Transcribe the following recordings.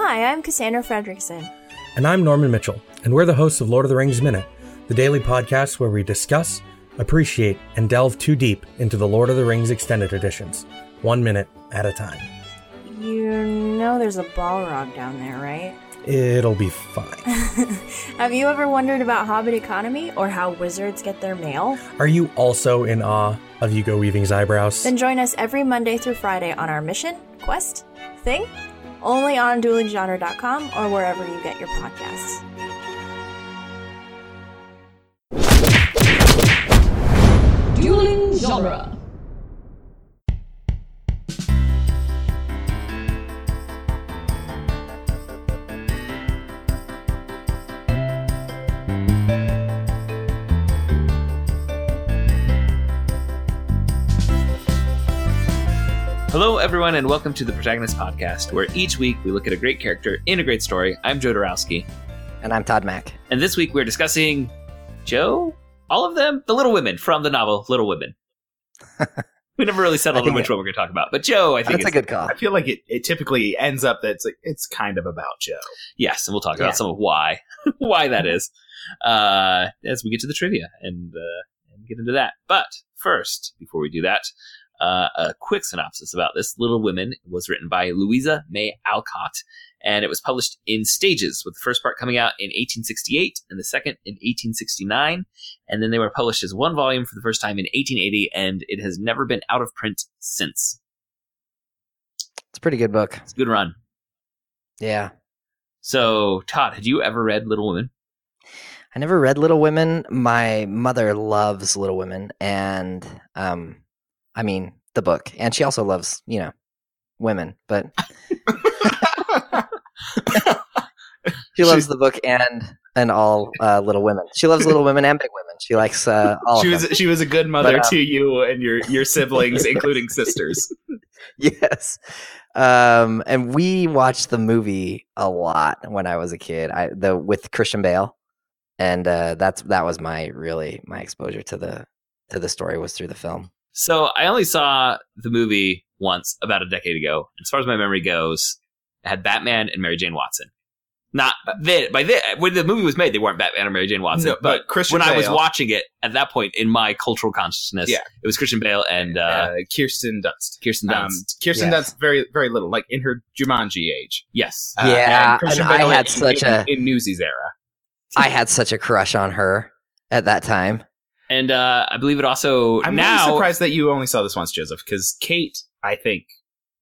Hi, I'm Cassandra Fredrickson. And I'm Norman Mitchell, and we're the hosts of Lord of the Rings Minute, the daily podcast where we discuss, appreciate, and delve too deep into the Lord of the Rings extended editions, one minute at a time. You know there's a Balrog down there, right? It'll be fine. Have you ever wondered about Hobbit economy or how wizards get their mail? Are you also in awe of Hugo Weaving's eyebrows? Then join us every Monday through Friday on our mission, quest, thing, only on duelinggenre.com or wherever you get your podcasts. Dueling Genre. Hello, everyone, and welcome to the Protagonist Podcast, where each week we look at a great character in a great story. I'm Joe Dorowski, And I'm Todd Mack. and this week we're discussing Jo, all of them, the Little Women from the novel Little Women. we never really settled on which it- one we're going to talk about, but Jo, I think That's a good call. I feel like it, it typically ends up that it's like it's kind of about Jo. yes, and we'll talk Yeah. about some of why why that is uh, as we get to the trivia and uh, and get into that. But first, before we do that, uh, a quick synopsis about this. Little Women was written by Louisa May Alcott, and it was published in stages, with the first part coming out in 1868 and the second in 1869. And then they were published as one volume for the first time in 1880, and it has never been out of print since. It's a pretty good book. It's a good run. Yeah. So, Todd, had you ever read Little Women? I never read Little Women. My mother loves Little Women, and um, I mean the book, and she also loves you know women, but she loves the book and and all uh, Little Women. She loves Little Women and Big Women. She likes uh, all she of was them. she was a good mother But, uh, to you and your your siblings, including sisters. yes. Um, and we watched the movie a lot when I was a kid. I the with Christian Bale, and uh, that's that was my really my exposure to the to the story was through the film. So I only saw the movie once about a decade ago. As far as my memory goes, it had Batman and Mary Jane Watson. Not then, by then, when the movie was made, they weren't Batman and Mary Jane Watson. No, but but Christian when I was watching it at that point in my cultural consciousness, Yeah. it was Christian Bale and uh, Uh, Kirsten Dunst. Kirsten Um, Dunst. Kirsten Yes. Dunst, very very little, like in her Jumanji age. yes, Uh, Yeah, Christian and I had in- such in, a- in Newsies era. I had such a crush on her at that time. And uh, I believe it also I'm now. really surprised that you only saw this once, Joseph, because Kate, I think,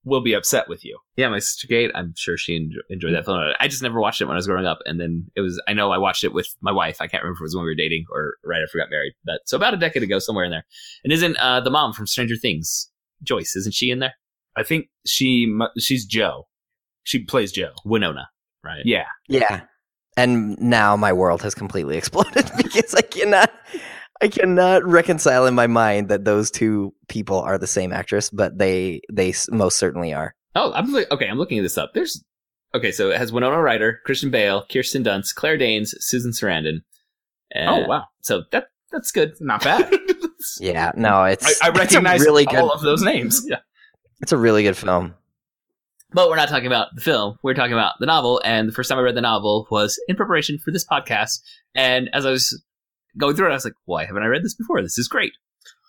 will be upset with you. Yeah, my sister Kate. I'm sure she enjoy, enjoyed that film. I just never watched it when I was growing up, and then it was. I know I watched it with my wife. I can't remember if it was when we were dating or right after we got married. But so about a decade ago, somewhere in there. And isn't uh, the mom from Stranger Things, Joyce? Isn't she in there? I think she she's Jo. She plays Jo. Winona, right? Yeah. Yeah. And now my world has completely exploded because I cannot I cannot reconcile in my mind that those two people are the same actress, but they they most certainly are. Oh, I'm look- okay. I'm looking this up. There's okay. So it has Winona Ryder, Christian Bale, Kirsten Dunst, Claire Danes, Susan Sarandon. Uh, oh wow, So that that's good. not bad. Yeah, no, it's I, I it's a recognize really good all of those names. Yeah, it's a really good film. But we're not talking about the film. We're talking about the novel. And the first time I read the novel was in preparation for this podcast. And as I was going through it, I was like, why haven't I read this before? This is great.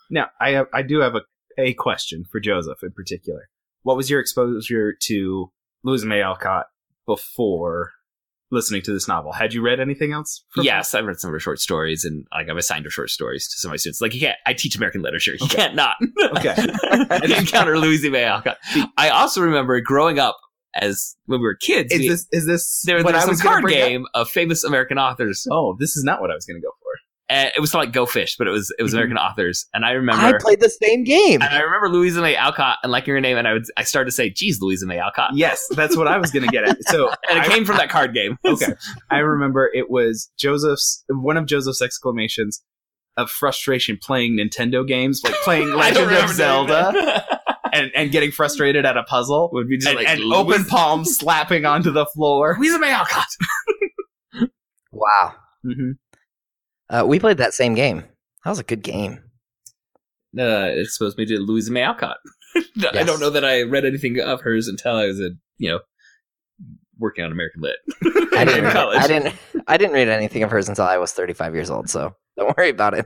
Now, I have, I do have a, a question for Joseph in particular. What was your exposure to Louisa May Alcott before listening to this novel? Had you read anything else? from yes, I've read some of her short stories and like I've assigned her short stories to some of my students. Like you can't, I teach American literature. You can't not. Okay. Encounter Louisa May Alcott. I also remember growing up as when we were kids. Is we- this is this there, was some card bring up? game of famous American authors. Oh, this is not what I was going to go for. And it was like Go Fish, but it was it was Mhm. American authors. And I remember I played the same game. And I remember Louisa May Alcott and liking her name, and I would I started to say, "Geez, Louisa May Alcott," Yes, that's what I was going to get at. So and it I, came from that card game. okay, I remember it was Joseph's one of Joseph's exclamations of frustration playing Nintendo games, like playing Legend of Zelda, and, and getting frustrated at a puzzle. would be just and, like and open palm slapping onto the floor. Louisa May Alcott. Wow. hmm Uh, we played that same game. That was a good game. Uh, it exposed me to Louisa May Alcott. I don't know that I read anything of hers until I was a you know working on American Lit. I didn't, in read. I didn't I didn't read anything of hers until I was 35 years old, so don't worry about it.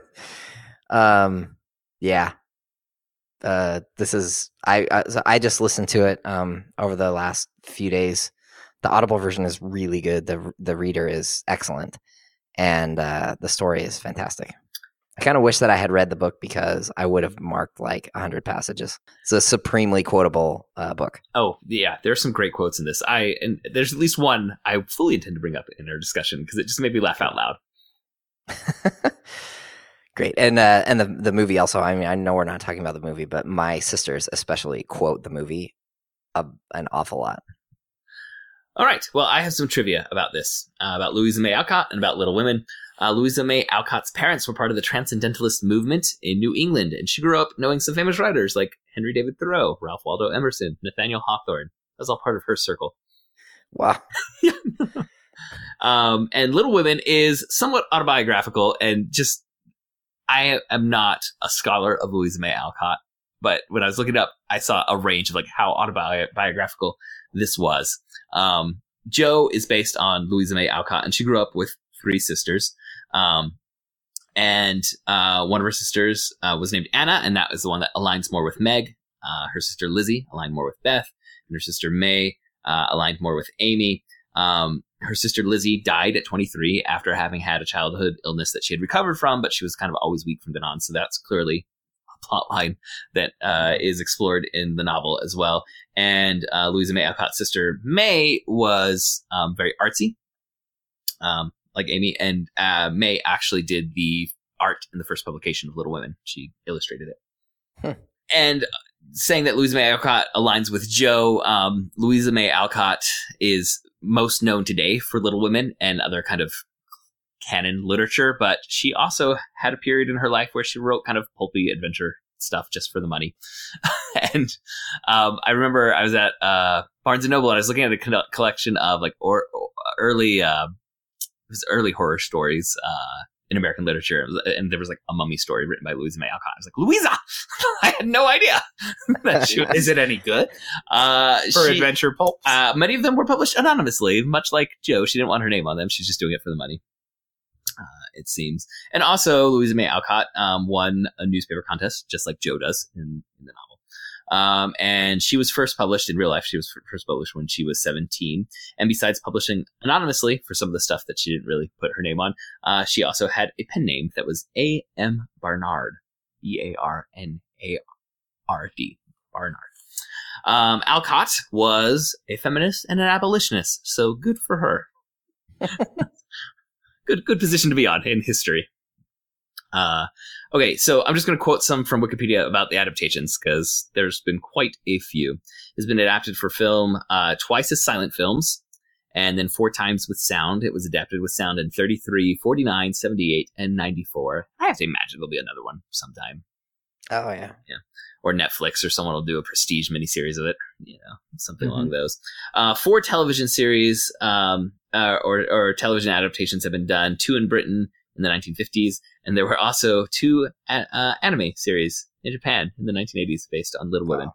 Um yeah. Uh this is I I, so I just listened to it um over the last few days. The audible version is really good. The the reader is excellent and uh the story is fantastic. I kind of wish that I had read the book because I would have marked like 100 passages. It's a supremely quotable uh, book. Oh yeah, there's some great quotes in this. I and there's at least one I fully intend to bring up in our discussion because it just made me laugh out loud. Great, and uh, and the the movie also. I mean, I know we're not talking about the movie, but my sisters especially quote the movie a, an awful lot. All right. Well, I have some trivia about this, uh, about Louisa May Alcott and about Little Women. Uh, Louisa May Alcott's parents were part of the Transcendentalist movement in New England, and she grew up knowing some famous writers like Henry David Thoreau, Ralph Waldo Emerson, Nathaniel Hawthorne. That's all part of her circle. Wow, Um, and Little Women is somewhat autobiographical and just, I am not a scholar of Louisa May Alcott, but when I was looking up, I saw a range of like how autobiographical this was. Um, Jo is based on Louisa May Alcott, and she grew up with three sisters. Um, and uh, one of her sisters uh, was named Anna, and that was the one that aligns more with Meg. Uh, her sister Lizzie aligned more with Beth, and her sister May uh, aligned more with Amy. Um, her sister Lizzie died at 23 after having had a childhood illness that she had recovered from, but she was kind of always weak from then on. So that's clearly a plot line that uh, is explored in the novel as well. And uh, Louisa May Alcott's sister May was um, very artsy, um, like Amy, and uh, May actually did the art in the first publication of Little Women. She illustrated it. Hmm. And saying that Louisa May Alcott aligns with Jo, um, Louisa May Alcott is most known today for Little Women and other kind of canon literature, but she also had a period in her life where she wrote kind of pulpy adventure stuff just for the money. and um, I remember I was at uh, Barnes and Noble and I was looking at a collection of like or, or early uh, it was early horror stories uh, in American literature, and there was like a mummy story written by Louisa May Alcott. I was like, Louisa, I had no idea that she was. Is it any good Uh, for she- adventure pulp? uh, many of them were published anonymously, much like Jo. She didn't want her name on them. She's just doing it for the money. Uh, it seems. And also, Louisa May Alcott um, won a newspaper contest, just like Jo does in, in the novel. Um, and she was first published in real life. She was first published when she was 17. And besides publishing anonymously for some of the stuff that she didn't really put her name on, uh, she also had a pen name that was A.M. Barnard. B A R N A R D. Barnard. Um, Alcott was a feminist and an abolitionist, so good for her. good, good position to be on in history. Uh, okay, so I'm just going to quote some from Wikipedia about the adaptations because there's been quite a few. It's been adapted for film uh, twice as silent films, and then four times with sound. It was adapted with sound in 33, 49, 78, and 94. I have to imagine there'll be another one sometime oh yeah, yeah. or Netflix or someone will do a prestige miniseries of it, you know, something along those. Uh, four television series um, uh, or, or television adaptations have been done, two in Britain in the 1950s, and there were also two a- uh, anime series in Japan in the 1980s based on Little Women.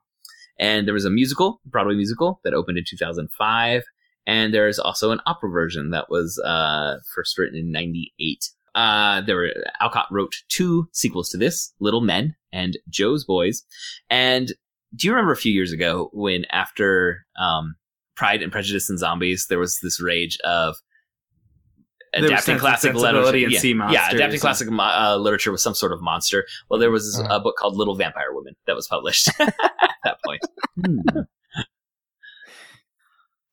And there was a musical, Broadway musical, that opened in 2005. And there is also an opera version that was uh, first written in 98. Uh, there were Alcott wrote two sequels to this, Little Men and Jo's Boys. And do you remember a few years ago when after um, Pride and Prejudice and Zombies, there was this rage of adapting Sense classic literature, and yeah, sea yeah, adapting classic mo- uh, literature with some sort of monster. Well, there was Uh-huh. a book called Little Vampire Woman that was published at that point.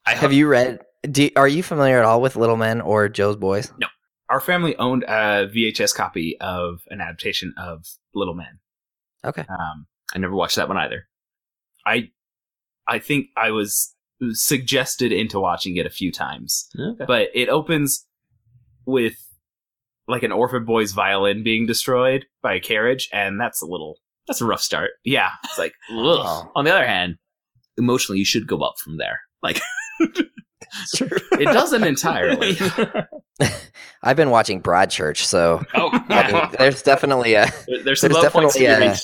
I Have you read? Do, are you familiar at all with Little Men or Jo's Boys? Our family owned a VHS copy of an adaptation of Little Men. Okay. Um, I never watched that one either. I, I think I was suggested into watching it a few times, Okay. but it opens with like an orphan boy's violin being destroyed by a carriage, and that's a little, That's a rough start. yeah. It's like. Oh. on the other hand, emotionally, you should go up from there. Like, It doesn't entirely. I've been watching Broadchurch, so oh, I mean, there's definitely a there's there's low points to be definitely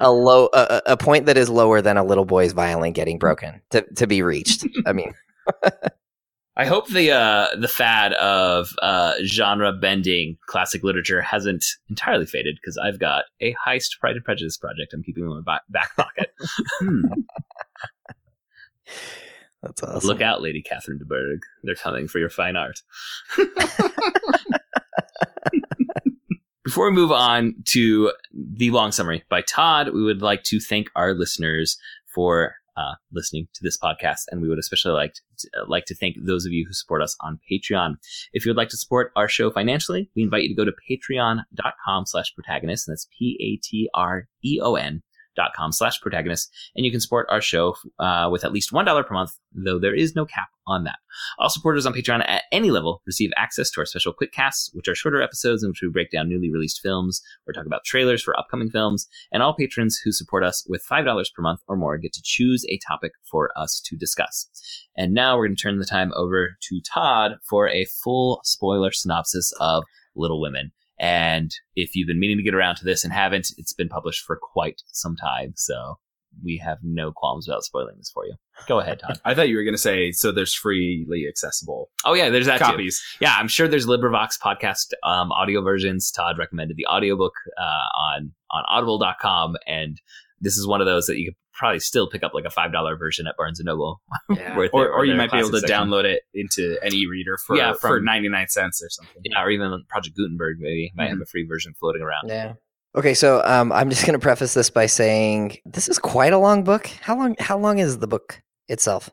a- a low a, a a point that is lower than a little boy's violin getting broken to to be reached. I mean, I hope the uh, the fad of uh, genre bending classic literature hasn't entirely faded because I've got a heist Pride and Prejudice project I'm keeping in my back pocket. Hmm. That's awesome. Look out, Lady Catherine de Bourgh. They're coming for your fine art. Before we move on to the long summary by Todd, we would like to thank our listeners for uh, listening to this podcast, and we would especially like to, uh, like to thank those of you who support us on Patreon. If you would like to support our show financially, we invite you to go to patreon.com slash protagonist, and that's P-A-T-R-E-O-N dot com slash protagonist, and you can support our show uh, with at least $1 per month, though there is no cap on that. All supporters on Patreon at any level receive access to our special quick casts, which are shorter episodes in which we break down newly released films or talk about trailers for upcoming films. And all patrons who support us with $5 per month or more get to choose a topic for us to discuss. And now we're going to turn the time over to Todd for a full spoiler synopsis of Little Women. And if you've been meaning to get around to this and haven't, it's been published for quite some time. So we have no qualms about spoiling this for you. Go ahead, Todd. I thought you were going to say so. There's freely accessible Oh yeah, there's that too. copies. Yeah, I'm sure there's LibriVox podcast um, audio versions. Todd recommended the audiobook uh, on on Audible.com, and this is one of those that you could probably still pick up like a five dollar version at Barnes and Noble. Yeah. Where Or, or you might be able to section. download it into an e-reader for Yeah, for 99 cents or something. Yeah, or even Project Gutenberg maybe might have a free version floating around. Yeah. Okay, so um, I'm just going to preface this by saying this is quite a long book. How long? How long is the book itself?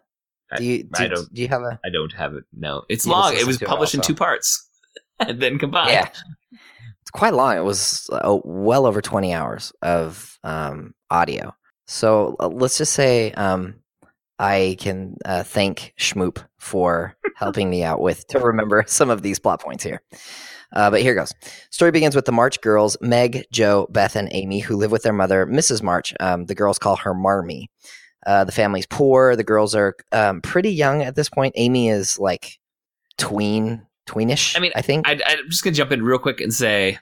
I- Do you do, I don't- do you have a? I don't have it. No, it's long. It was to it published in two parts and then combined. Yeah, it's quite long. It was uh, well over 20 hours of um, audio. So uh, let's just say um, I can uh, thank Shmoop for helping me out with to remember some of these plot points here. Uh, but here goes. Story begins with the March girls, Meg, Jo, Beth, and Amy, who live with their mother, Mrs. March. Um, the girls call her Marmee. Uh, the family's poor. The girls are um, pretty young at this point. Amy is like tween, tweenish. I mean, I think. I, I'm just gonna jump in real quick and say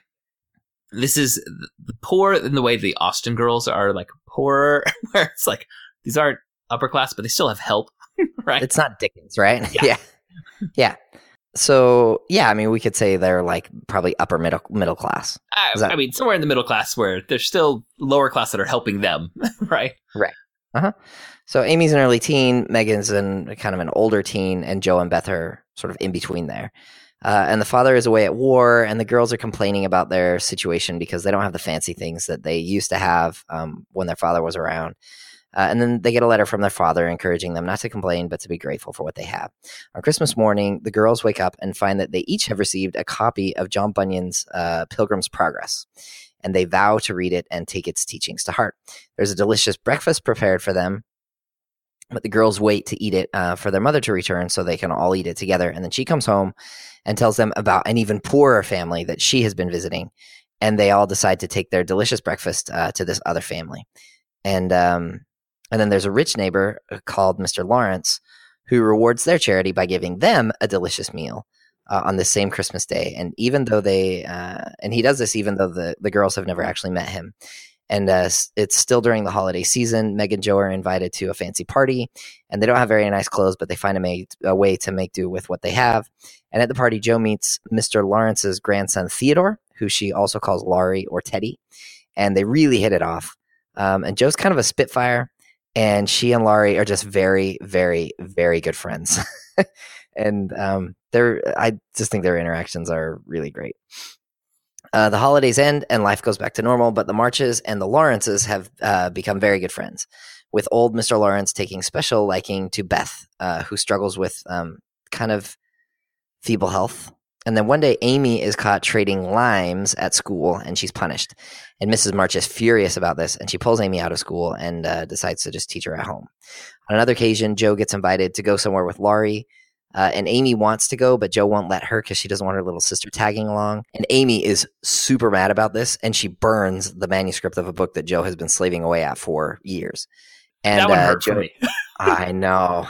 this is the poor in the way the Austen girls are like poorer, where it's like these aren't upper class, but they still have help, right? It's not Dickens, right? Yeah. yeah. Yeah. So yeah, I mean, we could say they're like probably upper middle middle class. I, that- I mean, somewhere in the middle class where there's still lower class that are helping them, right? Right. Uh huh. So Amy's an early teen, Megan's an kind of an older teen, and Jo and Beth are sort of in between there. Uh, and the father is away at war, and the girls are complaining about their situation because they don't have the fancy things that they used to have um, when their father was around. Uh, and then they get a letter from their father encouraging them not to complain, but to be grateful for what they have. On Christmas morning, the girls wake up and find that they each have received a copy of John Bunyan's uh, Pilgrim's Progress, and they vow to read it and take its teachings to heart. There's a delicious breakfast prepared for them, but the girls wait to eat it uh, for their mother to return so they can all eat it together. And then she comes home and tells them about an even poorer family that she has been visiting. And they all decide to take their delicious breakfast uh, to this other family. And um, and then there's a rich neighbor uh, called Mr. Lawrence who rewards their charity by giving them a delicious meal uh, on the same Christmas day. And even though they uh, and he does this even though the the girls have never actually met him and uh, it's still during the holiday season. Meg and Jo are invited to a fancy party, and they don't have very nice clothes, but they find a, a way to make do with what they have. And at the party, Jo meets Mr. Lawrence's grandson Theodore, who she also calls Laurie or Teddy, and they really hit it off. Um, and Jo's kind of a spitfire, and she and Laurie are just very, very, very good friends. and um, they're, I just think their interactions are really great. Uh, the holidays end and life goes back to normal, but the Marches and the Lawrences have uh, become very good friends, with old Mr. Lawrence taking special liking to Beth, uh, who struggles with um, kind of feeble health. And then one day, Amy is caught trading limes at school and she's punished. And Mrs. March is furious about this and she pulls Amy out of school and uh, decides to just teach her at home. On another occasion, Jo gets invited to go somewhere with Laurie. Uh, and Amy wants to go, but Jo won't let her because she doesn't want her little sister tagging along. And Amy is super mad about this, and she burns the manuscript of a book that Jo has been slaving away at for years. And that one uh, hurt Jo, for me. I know.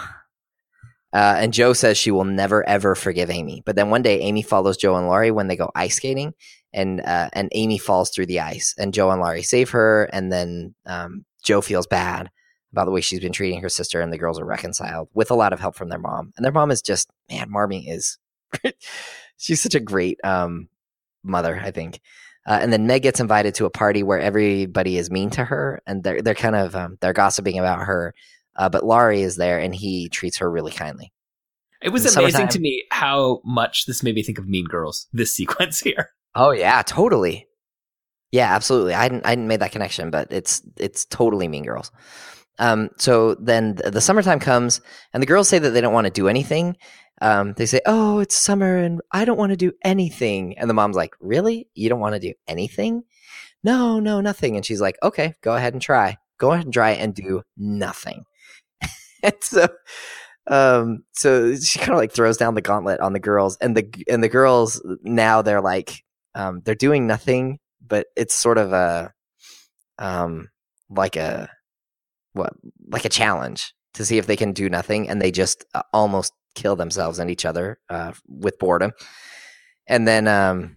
Uh, and Jo says she will never ever forgive Amy. But then one day, Amy follows Jo and Laurie when they go ice skating, and uh, and Amy falls through the ice, and Jo and Laurie save her, and then um, Jo feels bad about the way she's been treating her sister, and the girls are reconciled with a lot of help from their mom. And their mom is just man, Marmee is she's such a great um, mother, I think. Uh, and then Meg gets invited to a party where everybody is mean to her, and they're they're kind of um, they're gossiping about her. Uh, but Laurie is there, and he treats her really kindly. It was In amazing to me how much this made me think of Mean Girls. This sequence here. Oh yeah, totally. Yeah, absolutely. I didn't I didn't make that connection, but it's it's totally Mean Girls. Um, so then the, summertime comes, and the girls say that they don't want to do anything. Um, they say, "Oh, it's summer, and I don't want to do anything." And the mom's like, "Really? You don't want to do anything?" No, no, nothing. And she's like, "Okay, go ahead and try. Go ahead and try and do nothing." and so, um, so she kind of like throws down the gauntlet on the girls, and the and the girls now they're like, um, they're doing nothing, but it's sort of a, um, like a what like a challenge to see if they can do nothing and they just uh, almost kill themselves and each other uh, with boredom. And then um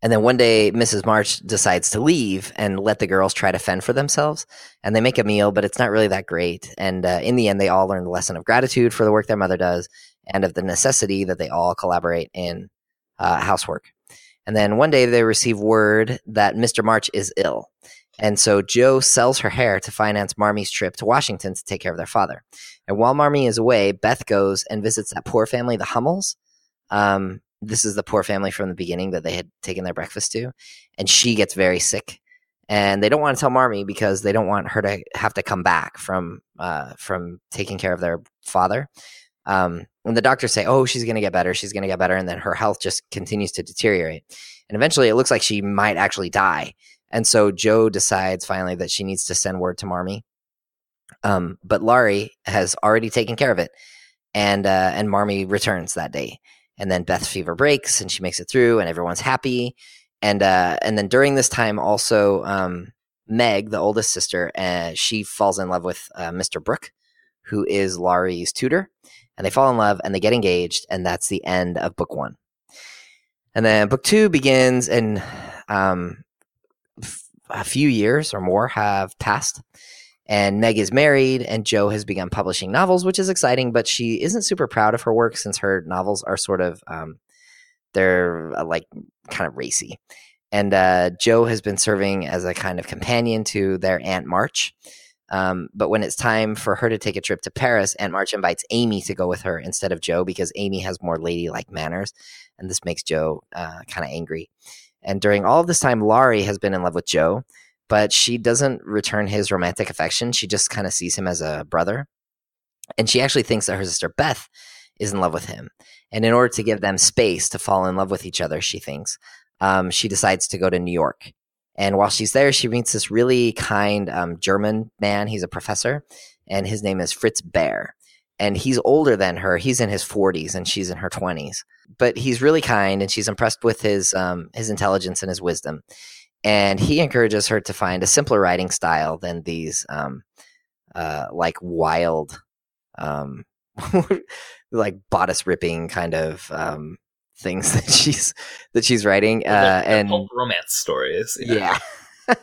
and then one day mrs march decides to leave and let the girls try to fend for themselves and they make a meal but it's not really that great. And uh, in the end they all learn the lesson of gratitude for the work their mother does and of the necessity that they all collaborate in uh, housework. And then one day they receive word that mr march is ill and so Jo sells her hair to finance Marmee's trip to Washington to take care of their father. And while Marmee is away, Beth goes and visits that poor family, the Hummels. Um, this is the poor family from the beginning that they had taken their breakfast to. And she gets very sick. And they don't want to tell Marmee because they don't want her to have to come back from uh, from taking care of their father. Um, and the doctors say, "Oh, she's going to get better. She's going to get better," and then her health just continues to deteriorate. And eventually, it looks like she might actually die. And so Jo decides finally that she needs to send word to Marmee. Um, but Laurie has already taken care of it, and uh, and Marmee returns that day. And then Beth's fever breaks, and she makes it through, and everyone's happy. And uh, and then during this time, also um, Meg, the oldest sister, uh, she falls in love with uh, Mr. Brooke, who is Laurie's tutor, and they fall in love and they get engaged, and that's the end of book one. And then book two begins, and um, a few years or more have passed. And Meg is married, and Jo has begun publishing novels, which is exciting. But she isn't super proud of her work since her novels are sort of um, they're uh, like kind of racy. And uh, Jo has been serving as a kind of companion to their Aunt March. Um, but when it's time for her to take a trip to Paris, Aunt March invites Amy to go with her instead of Jo because Amy has more ladylike manners, and this makes Jo uh, kind of angry. And during all this time, Laurie has been in love with Jo, but she doesn't return his romantic affection. She just kind of sees him as a brother. And she actually thinks that her sister Beth is in love with him. And in order to give them space to fall in love with each other, she thinks, um, she decides to go to New York. And while she's there, she meets this really kind um, German man. He's a professor, and his name is Fritz Bhaer. And he's older than her. He's in his 40s, and she's in her 20s. But he's really kind, and she's impressed with his um, his intelligence and his wisdom. And he encourages her to find a simpler writing style than these um, uh, like wild, um, like bodice ripping kind of um, things that she's that she's writing. Uh, They're- they're and romance stories. yeah.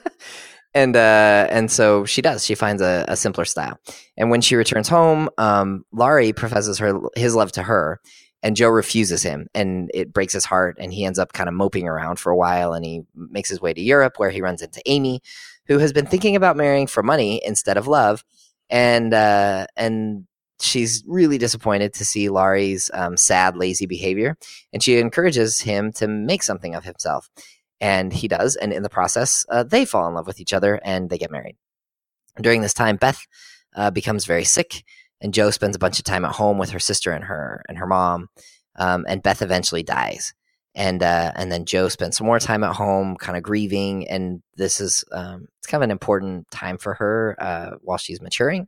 and uh and so she does. She finds a, a simpler style. And when she returns home, um, Laurie professes her his love to her, and Jo refuses him, and it breaks his heart. And he ends up kind of moping around for a while, and he makes his way to Europe, where he runs into Amy, who has been thinking about marrying for money instead of love, and uh, and she's really disappointed to see Laurie's um, sad, lazy behavior, and she encourages him to make something of himself and he does and in the process uh, they fall in love with each other and they get married. During this time beth uh, becomes very sick and jo spends a bunch of time at home with her sister and her and her mom um, and beth eventually dies. And uh, and then jo spends some more time at home kind of grieving and this is um, it's kind of an important time for her uh, while she's maturing.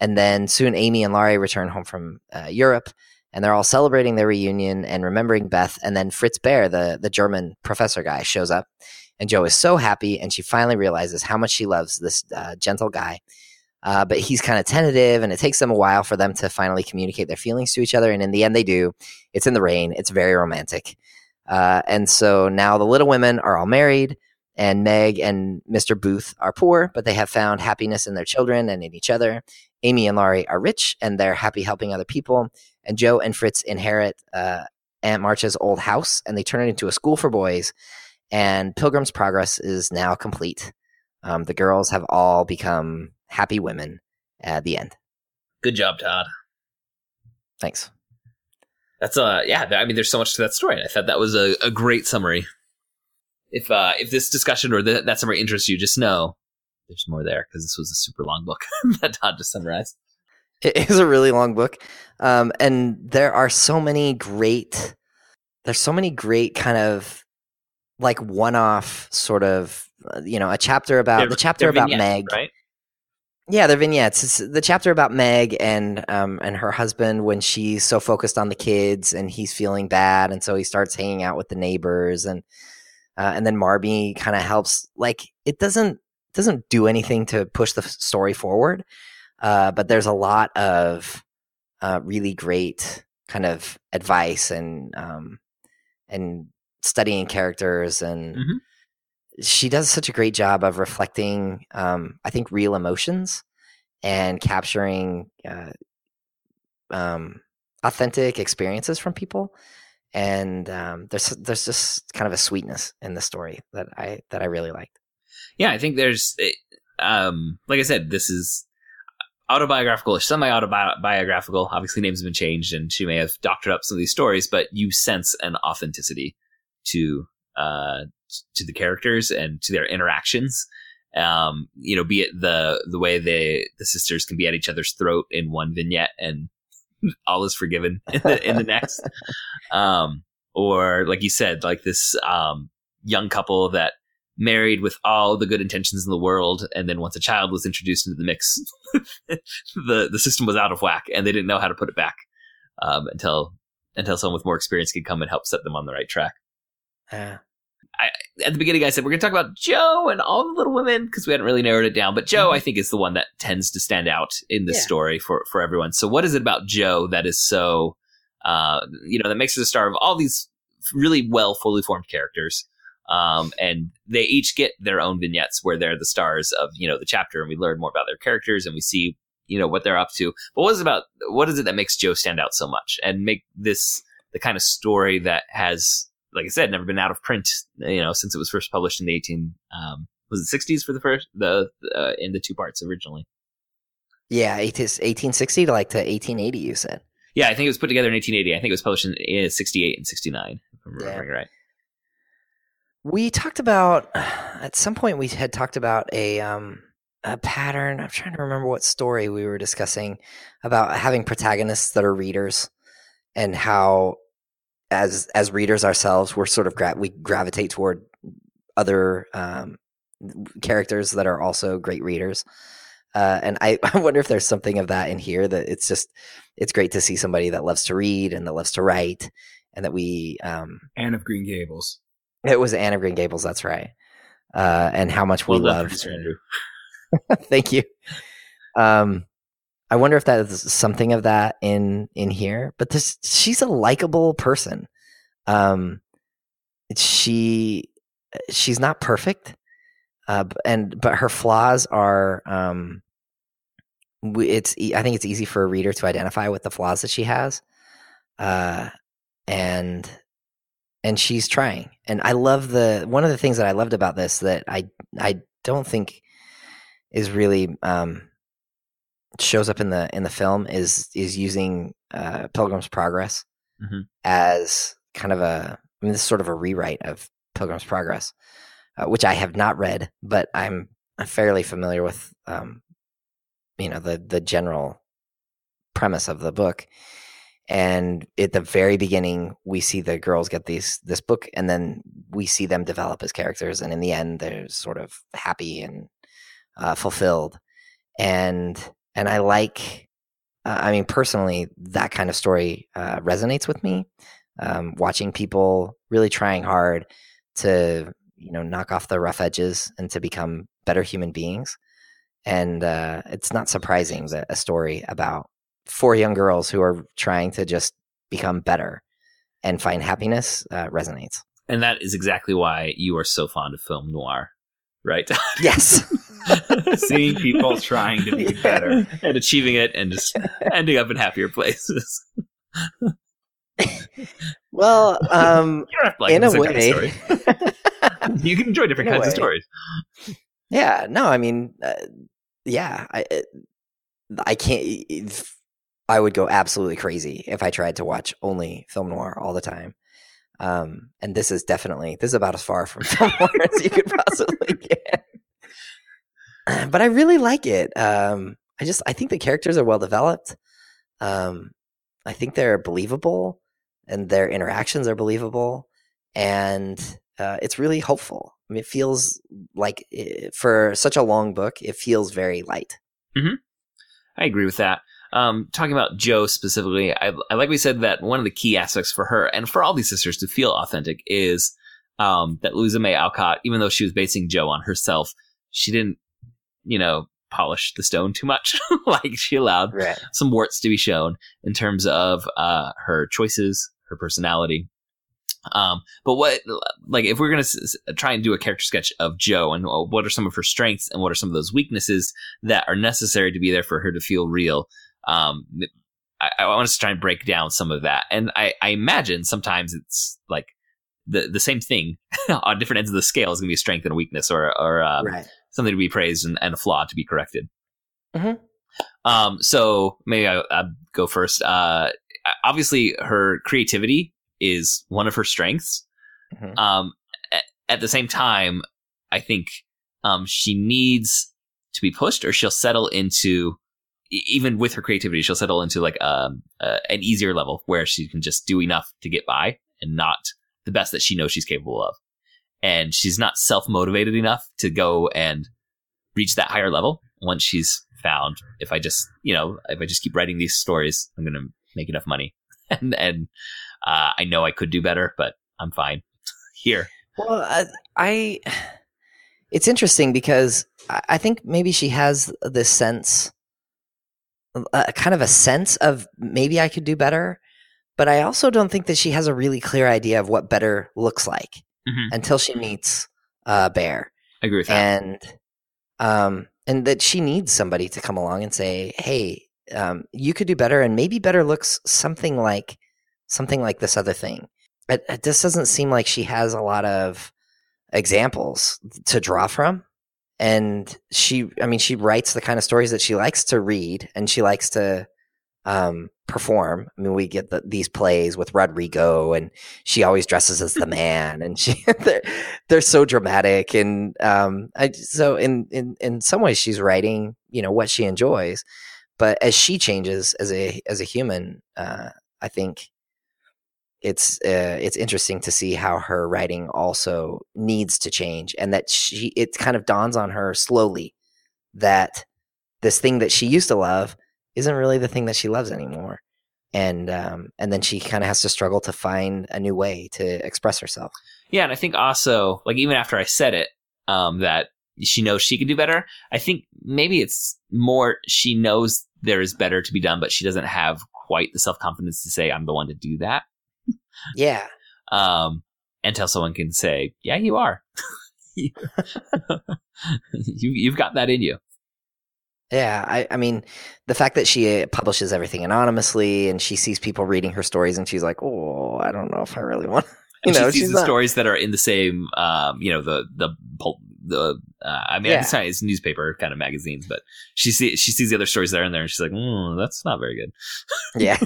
And then soon amy and laurie return home from uh, europe and they're all celebrating their reunion and remembering Beth. And then Fritz Bhaer, the the German professor guy, shows up, and Jo is so happy, and she finally realizes how much she loves this uh, gentle guy. Uh, but he's kind of tentative, and it takes them a while for them to finally communicate their feelings to each other. And in the end, they do. It's in the rain. It's very romantic. Uh, and so now the Little Women are all married. And Meg and Mr. Booth are poor, but they have found happiness in their children and in each other. Amy and Laurie are rich and they're happy helping other people. And Jo and Fritz inherit uh, Aunt March's old house and they turn it into a school for boys. And Pilgrim's Progress is now complete. Um, the girls have all become happy women at the end. Good job, Todd. Thanks. That's uh yeah, I mean there's so much to that story. I thought that was a, a great summary. If uh if this discussion or th- that summary interests you, just know there's more there because this was a super long book that Todd just summarized. It is a really long book. Um, and there are so many great there's so many great kind of like one-off sort of uh, you know a chapter about They're- the chapter about Meg right? Yeah, they're vignettes. It's the chapter about Meg and um and her husband when she's so focused on the kids and he's feeling bad, and so he starts hanging out with the neighbors and uh, and then Marmee kind of helps. Like it doesn't doesn't do anything to push the story forward, uh, but there's a lot of uh, really great kind of advice and um and studying characters and Mhm. she does such a great job of reflecting um, i think real emotions and capturing uh, um, authentic experiences from people and um, there's there's just kind of a sweetness in the story that i that i really liked Yeah, I think there's eh, um like I said, this is autobiographical or semi autobiographical. Obviously names have been changed and she may have doctored up some of these stories, but you sense an authenticity to uh to the characters and to their interactions. Um, you know, be it the the way they the sisters can be at each other's throat in one vignette and all is forgiven in the, in the next. Um, or like you said, like this um young couple that married with all the good intentions in the world, and then once a child was introduced into the mix, the the system was out of whack, and they didn't know how to put it back um, until until someone with more experience could come and help set them on the right track. uh, At the beginning, I said we're going to talk about Jo and all the little women because we hadn't really narrowed it down. But Jo, I think, is the one that tends to stand out in this Yeah. story for for everyone. So, what is it about Jo that is so, uh, you know, that makes her the star of all these really well fully formed characters? Um, and they each get their own vignettes where they're the stars of you know the chapter, and we learn more about their characters and we see you know what they're up to. But what is it about what is it that makes Jo stand out so much and make this the kind of story that has, like I said, never been out of print, you know, since it was first published in the eighteen um, was it sixties for the first the uh, in the two parts originally. yeah it is 1860 to like to 1880 you said Yeah, I think it was put together in 1880. I think it was published in uh, 68 and 69, if I'm Yeah. remembering right. We talked about at some point we had talked about a um a pattern i'm trying to remember what story we were discussing about having protagonists that are readers and how as as readers ourselves we're sort of gra- we gravitate toward other um characters that are also great readers uh, and I, I wonder if there's something of that in here that it's just it's great to see somebody that loves to read and that loves to write and that we um Anne of Green Gables. It was Anne of Green Gables. That's right. Uh, and how much we Well love. Thank you. Um, I wonder if that is something of that in in here. But this, she's a likable person. Um, she she's not perfect, uh, and but her flaws are. Um, it's I think it's easy for a reader to identify with the flaws that she has. Uh, and and she's trying and i love the one of the things that i loved about this that i i don't think is really um shows up in the in the film is is using uh pilgrim's progress Mhm. as kind of a i mean this is sort of a rewrite of pilgrim's progress uh, which i have not read but i'm fairly familiar with um you know the the general premise of the book and at the very beginning we see the girls get these this book and then we see them develop as characters and in the end they're sort of happy and uh, fulfilled. And and i like uh, i mean personally that kind of story uh, resonates with me. Um, watching people really trying hard to you know knock off the rough edges and to become better human beings. And uh, it's not surprising that a story about four young girls who are trying to just become better and find happiness uh, resonates. And that is exactly why you are so fond of film noir, right? Yes. Seeing people trying to be better. and achieving it and just ending up in happier places. well, um, You don't have to like in a same kind of way. You can enjoy different In kinds of stories. yeah. No, I mean, uh, yeah. I uh, I can't. if- I would go absolutely crazy if I tried to watch only film noir all the time. Um, and this is definitely this is about as far from film noir as you could possibly get. But I really like it. Um, I just I think the characters are well developed. Um, I think they're believable, and their interactions are believable, and uh, it's really hopeful. I mean, it feels like eh, for such a long book, it feels very light. I agree with that. Um, talking about Jo specifically, I, I like we said that one of the key aspects for her and for all these sisters to feel authentic is um, that Louisa May Alcott, even though she was basing Jo on herself, she didn't, you know, polish the stone too much. like she allowed Right. some warts to be shown in terms of uh, her choices, her personality. Um, but what, like, if we're gonna s- s- try and do a character sketch of Jo, and uh, what are some of her strengths and what are some of those weaknesses that are necessary to be there for her to feel real? Um, I, I want us to try and break down some of that, and I, I imagine sometimes it's like the the same thing on different ends of the scale is going to be a strength and a weakness, or or um, right. something to be praised and, and a flaw to be corrected. Mhm. Um, so maybe I, go first. Uh, obviously, her creativity is one of her strengths. Mhm. Um, at, at the same time, I think um, she needs to be pushed, or she'll settle into even with her creativity, she'll settle into like um, an easier level where she can just do enough to get by and not the best that she knows she's capable of. And she's not self motivated enough to go and reach that higher level once she's found if I just, you know, if I just keep writing these stories, I'm going to make enough money. and and uh, I know I could do better, but I'm fine here. Well, I, I it's interesting because I think maybe she has this sense, a kind of a sense of maybe I could do better, but I also don't think that she has a really clear idea of what better looks like Mhm. until she meets uh, Bhaer, I agree with that. and um, and that she needs somebody to come along and say, "Hey, um, you could do better," and maybe better looks something like something like this other thing. It, it just doesn't seem like she has a lot of examples to draw from. And she, I mean, she writes the kind of stories that she likes to read and she likes to um, perform. I mean, we get the, these plays with Rodrigo, and she always dresses as the man, and she they're, they're so dramatic. And um, I, so, in in in some ways, she's writing, you know, what she enjoys. But as she changes as a as a human, uh, I think it's uh, it's interesting to see how her writing also needs to change, and that she it kind of dawns on her slowly that this thing that she used to love isn't really the thing that she loves anymore, and um, and then she kind of has to struggle to find a new way to express herself. Yeah, and I think also, like even after I said it, um, that she knows she can do better. I think maybe it's more she knows there is better to be done, but she doesn't have quite the self confidence to say I'm the one to do that. Yeah, Um, until someone can say, "Yeah, you are. you, you've got that in you." Yeah, I, I mean, the fact that she uh, publishes everything anonymously and she sees people reading her stories and she's like, oh, I don't know if I really want. You And know, she sees the not- stories that are in the same, um, you know, the the the. Uh, I mean, Yeah. it's it's newspaper kind of magazines, but she sees she sees the other stories that are in there, and she's like, mm, "That's not very good." Yeah.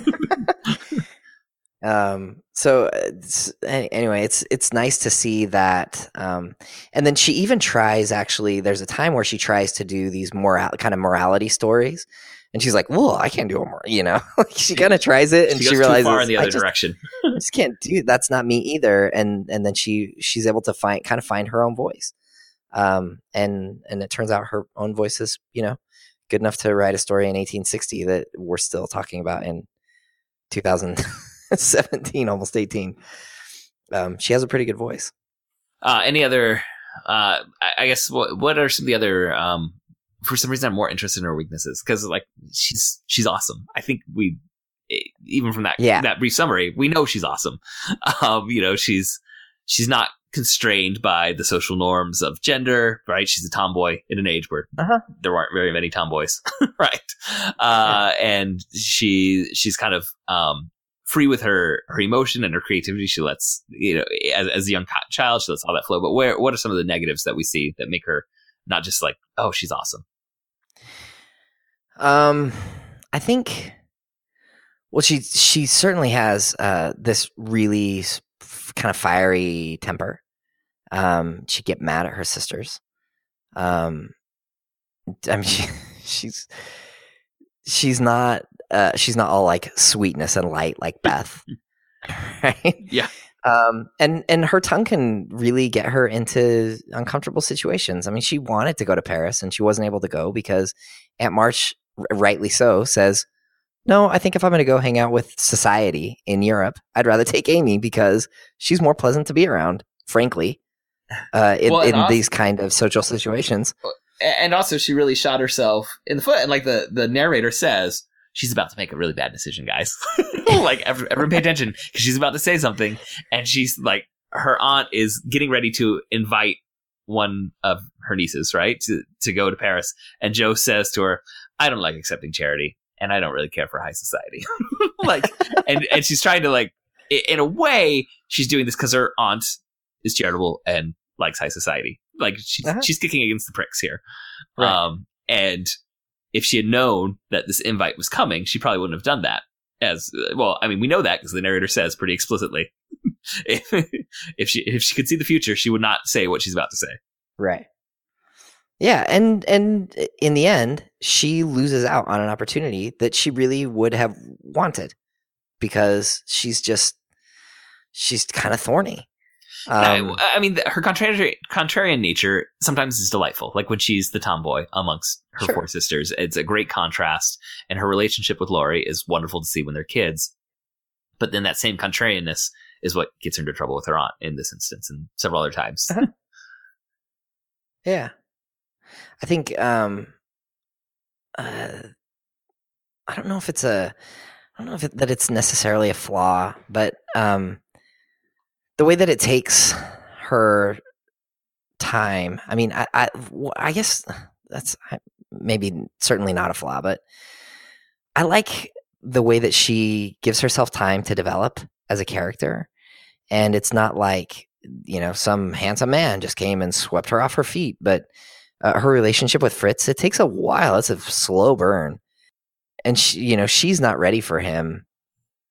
Um. So uh, it's, anyway, it's it's nice to see that. Um. And then she even tries. Actually, there's a time where she tries to do these moral kind of morality stories. And she's like, "Well, I can't do a more," you know. like she kind of tries it, and she she, realizes too far in the I other just, direction. I just can't do that's not me either and and then she she's able to find kind of find her own voice um and and it turns out her own voice is you know good enough to write a story in 1860 that we're still talking about in 2017 almost 18 um she has a pretty good voice Uh, any other? Uh, I, I guess what what are some of the other? Um, for some reason, I'm more interested in her weaknesses because like she's she's awesome. I think we even from that Yeah. that brief summary, we know she's awesome. Um, you know, she's she's not constrained by the social norms of gender, right? She's a tomboy in an age where Uh-huh. there weren't very many tomboys, right? Uh, and she she's kind of um, free with her her emotion and her creativity. She lets you know as, as a young child, she lets all that flow. But where what are some of the negatives that we see that make her not just like oh she's awesome? Um, I think. Well, she she certainly has uh, this really kind of fiery temper. Um, she get mad at her sisters. Um, I mean, she, she's she's not uh, she's not all like sweetness and light like Beth, right? Yeah. Um, and and her tongue can really get her into uncomfortable situations. I mean, she wanted to go to Paris and she wasn't able to go because Aunt March, r- rightly so, says, "No, I think if I'm going to go hang out with society in Europe, I'd rather take Amy because she's more pleasant to be around." Frankly, uh, in, Well, in also- these kind of social situations, and also she really shot herself in the foot and like the the narrator says she's about to make a really bad decision guys. Like every, everyone pay attention because she's about to say something and she's like her aunt is getting ready to invite one of her nieces right to to go to paris. And jo says to her i don't like accepting charity and i don't really care for high society. Like and and she's trying to like in a way she's doing this because her aunt is charitable and likes high society. Like she's Uh-huh. she's kicking against the pricks here. Right. um and if she had known that this invite was coming she probably wouldn't have done that as uh, well i mean we know that because the narrator says pretty explicitly if, if she if she could see the future she would not say what she's about to say right? Yeah, and and in the end, she loses out on an opportunity that she really would have wanted because she's just she's kind of thorny. Um, I, I mean, her contrarian, contrarian nature sometimes is delightful. Like when she's the tomboy amongst her Sure. four sisters, it's a great contrast. And her relationship with Laurie is wonderful to see when they're kids. But then that same contrarianness is what gets her into trouble with her aunt in this instance and several other times. Uh-huh. Yeah. I think um uh I don't know if it's a I don't know if it, that it's necessarily a flaw, but um the way that it takes her time. I mean, I—I guess that's maybe certainly not a flaw, but I like the way that she gives herself time to develop as a character. And it's not like you know, some handsome man just came and swept her off her feet. But uh, her relationship with Fritz, it takes a while. It's a slow burn, and she, you know, she's not ready for him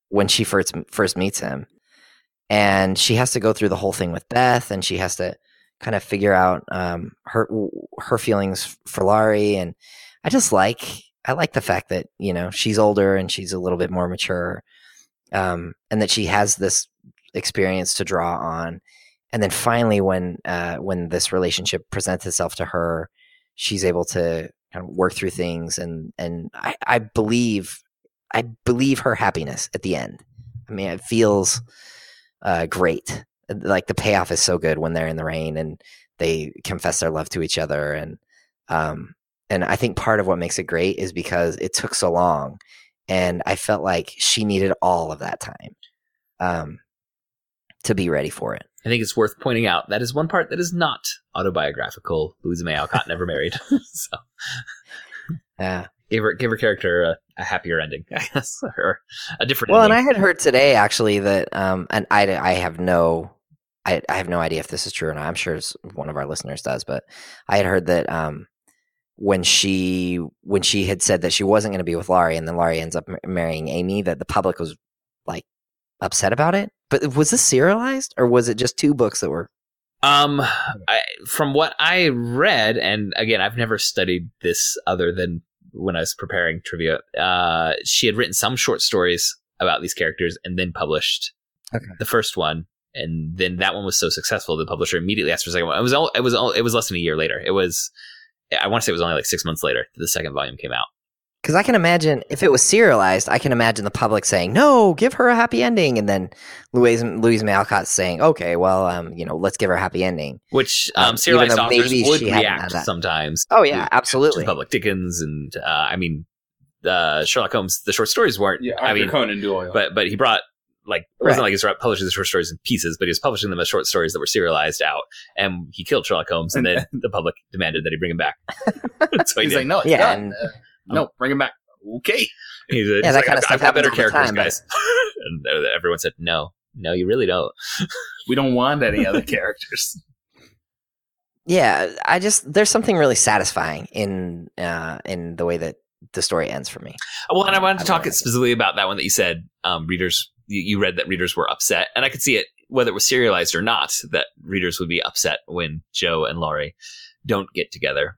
when she first first meets him, and she has to go through the whole thing with Beth, and she has to kind of figure out um, her her feelings for Laurie, and I just like I like the fact that you know she's older and she's a little bit more mature, um, and that she has this experience to draw on and then finally when uh, when this relationship presents itself to her she's able to kind of work through things and and I, I believe i believe her happiness at the end. I mean it feels uh, great. Like the payoff is so good when they're in the rain and they confess their love to each other and um and i think part of what makes it great is because it took so long and i felt like she needed all of that time um to be ready for it. I think it's worth pointing out that is one part that is not autobiographical. Louisa May Alcott never married, so. Yeah gave her gave her character a, a happier ending, I guess, or a different. Well, and I had heard today actually that, um, and I, I have no, I, I have no idea if this is true or not. I'm sure one of our listeners does, but I had heard that um, when she when she had said that she wasn't going to be with Laurie, and then Laurie ends up m- marrying Amy, that the public was like upset about it. But was this serialized, or was it just two books that were? Um, I, from what I read, and again, I've never studied this other than when I was preparing trivia. Uh, she had written some short stories about these characters and then published Okay. the first one, and then that one was so successful, the publisher immediately asked for a second one. It was all, it was all, it was less than a year later. It was, I want to say it was only like six months later that the second volume came out. Because I can imagine if it was serialized, I can imagine the public saying, "No, give her a happy ending," and then Louise Louise May Alcott saying, "Okay, well, um, you know, let's give her a happy ending." Which Um, um, serialized authors maybe would she hadn't react that. sometimes. Oh yeah, to- absolutely. to Public Dickens and uh, I mean, uh, Sherlock Holmes. The short stories weren't. Yeah, I mean, Conan Doyle. but but he brought like it wasn't Right. like he was publishing the short stories in pieces, but he was publishing them as short stories that were serialized out. And he killed Sherlock Holmes, and then the public demanded that he bring him back. so he He's did. like, no, it's Yeah, done. and- No, bring him back. Okay. He's, he's that like, kinda I've, stuff I've got better all the characters, time, guys. and uh, everyone said, no, no, you really don't. We don't want any other characters. yeah, I just there's something really satisfying in uh in the way that the story ends for me. Well, and I wanted to I talk love it. specifically about that one that you said. Um, readers, you, you read that readers were upset, and I could see it whether it was serialized or not. That readers would be upset when Jo and Laurie don't get together.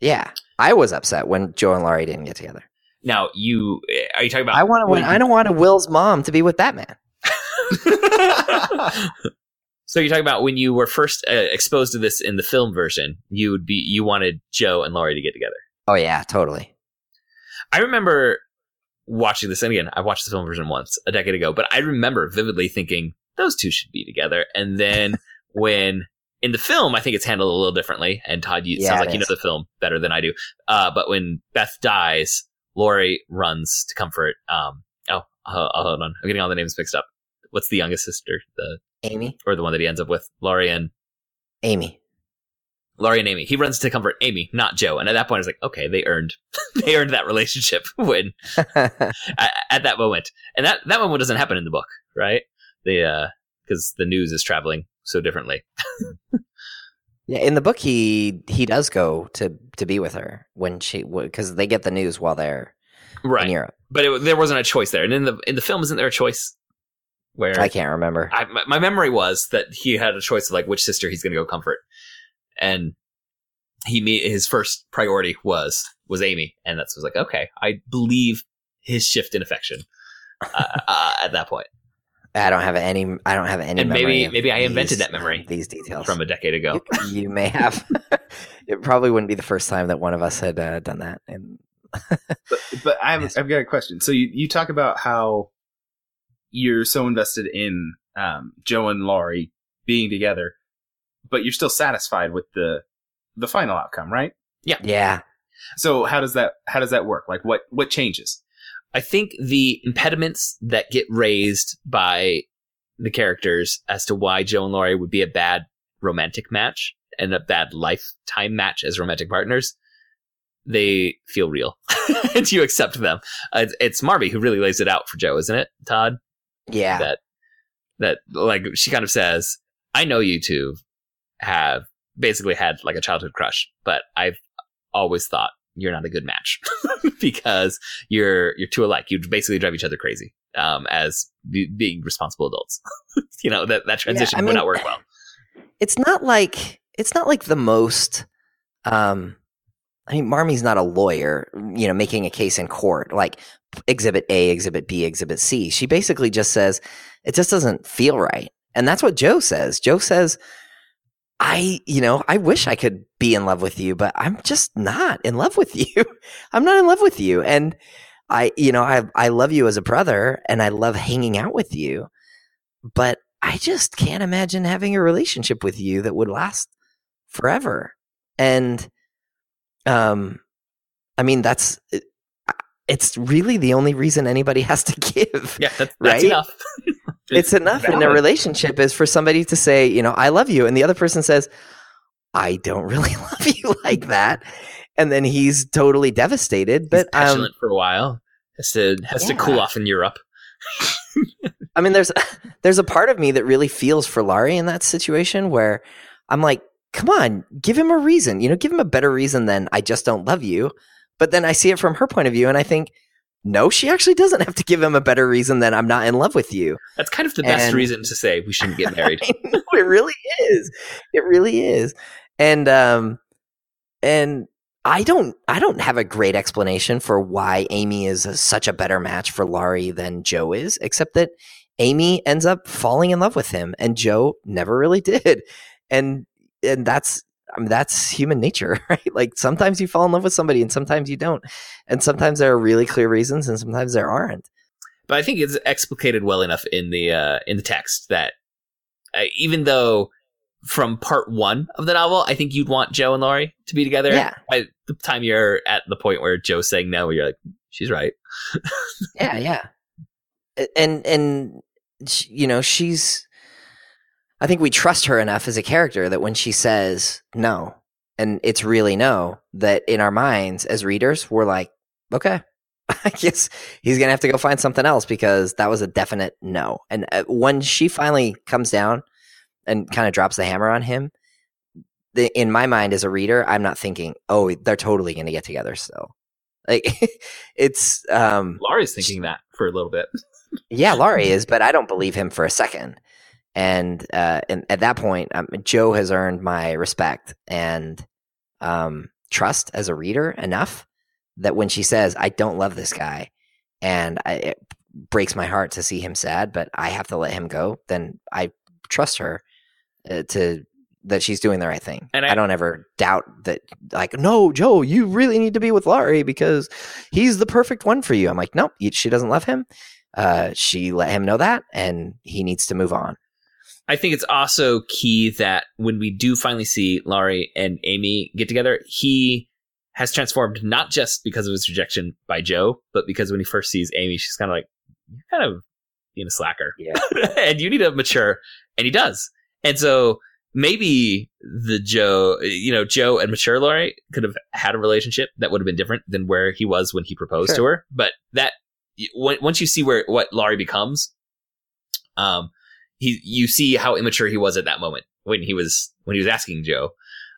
Yeah, I was upset when Jo and Laurie didn't get together. Now, you are you talking about? I want to. I don't want Will's mom to be with that man. so you're talking about when you were first uh, exposed to this in the film version. You would be you wanted Jo and Laurie to get together. Oh yeah, totally. I remember watching this, and again, I watched the film version once a decade ago, but I remember vividly thinking those two should be together. And then when in the film, I think it's handled a little differently. And Todd, you Yeah, sounds like you know the film better than I do. Uh, but when Beth dies, Laurie runs to comfort. Um, oh, uh, hold on, I'm getting all the names mixed up. What's the youngest sister? The Amy, or the one that he ends up with, Laurie and Amy. Laurie and Amy. He runs to comfort Amy, not Jo. And at that point, I was like, okay, they earned, they earned that relationship when at, at that moment. And that that moment doesn't happen in the book, right? The uh, because the news is traveling so differently. yeah, in the book, he he does go to to be with her when she because they get the news while they're Right. in Europe. But it, there wasn't a choice there. And in the in the film, isn't there a choice where I can't remember. I, my, my memory was that he had a choice of like which sister he's going to go comfort, and he me his first priority was was Amy, and that's was like okay, I believe his shift in affection uh, uh, at that point I don't have any. I don't have any. And maybe- memory maybe I invented these- that memory These details from a decade ago. you, you may have. it probably wouldn't be the first time that one of us had uh, done that. And But, but I've, Yes. I've got a question. So you, you talk about how you're so invested in um, Jo and Laurie being together, but you're still satisfied with the the final outcome, right? Yeah. Yeah, So how does that how does that work? Like what what changes? I think the impediments that get raised by the characters as to why Jo and Laurie would be a bad romantic match and a bad lifetime match as romantic partners, they feel real, and you accept them. Uh, it's- it's Marmee who really lays it out for Jo, isn't it, Todd? yeah, That that like she kind of says, "I know you two have basically had like a childhood crush, but I've always thought you're not a good match because you're you're too alike. You basically drive each other crazy um, as be, being responsible adults. you know that that transition I would mean- not work well. it's not like it's not like the most. Um, I mean, Marmee's not a lawyer, you know, making a case in court like Exhibit A, Exhibit B, Exhibit C. She basically just says it just doesn't feel right, and that's what Jo says. Jo says. I, you know, I wish I could be in love with you, but I'm just not in love with you. I'm not in love with you. And I, you know, I, I love you as a brother and I love hanging out with you, but I just can't imagine having a relationship with you that would last forever. And, um, I mean, that's, it's really the only reason anybody has to give Yeah, that, that's Right? enough. it's enough in a relationship is for somebody to say, you know, I love you, and the other person says, I don't really love you like that, and then he's totally devastated. He's But um, for a while. Has to has to cool off in Europe. I mean, there's there's a part of me that really feels for Laurie in that situation where I'm like, come on, give him a reason, you know, give him a better reason than I just don't love you. But then I see it from her point of view, and I think. No, she actually doesn't have to give him a better reason than I'm not in love with you. That's kind of the best reason to say we shouldn't get married. Know, it really is. It really is. And um and I don't I don't have a great explanation for why Amy is a, such a better match for Laurie than Jo is, except that Amy ends up falling in love with him and Jo never really did. And and that's I mean that's human nature, right? Like sometimes you fall in love with somebody and sometimes you don't. And sometimes there are really clear reasons and sometimes there aren't. but I think it's explicated well enough in the uh, in the text that uh, even though from part one of the novel, I think you'd want Jo and Laurie to be together. Yeah. By the time you're at the point where Jo's saying no, you're like, she's right. Yeah, yeah. And and you know, she's. I think we trust her enough as a character that when she says no, and it's really no, that in our minds as readers, we're like, okay, I guess he's gonna have to go find something else because that was a definite no. And uh, when she finally comes down and kind of drops the hammer on him, the, in my mind as a reader, I'm not thinking, oh, they're totally gonna get together still. Like it's um Laurie's thinking that for a little bit. yeah, Laurie is, but I don't believe him for a second. And uh, and at that point, um, Jo has earned my respect and um, trust as a reader enough that when she says, "I don't love this guy," and I, it breaks my heart to see him sad, but I have to let him go, then I trust her uh, to that she's doing the right thing. And I, I- don't ever doubt that. Like, no, Jo, you really need to be with Laurie because he's the perfect one for you. I'm like, nope, she doesn't love him. Uh, she let him know that, and he needs to move on. I think it's also key that when we do finally see Laurie and Amy get together, he has transformed not just because of his rejection by Jo, but because when he first sees Amy, she's kind of like, you're kind of being a slacker. Yeah. and you need to mature. And he does. And so maybe the Jo, you know, Jo and mature Laurie could have had a relationship that would have been different than where he was when he proposed to her. But that, once you see where, what Laurie becomes, um, he, you see how immature he was at that moment when he was, when he was asking Jo.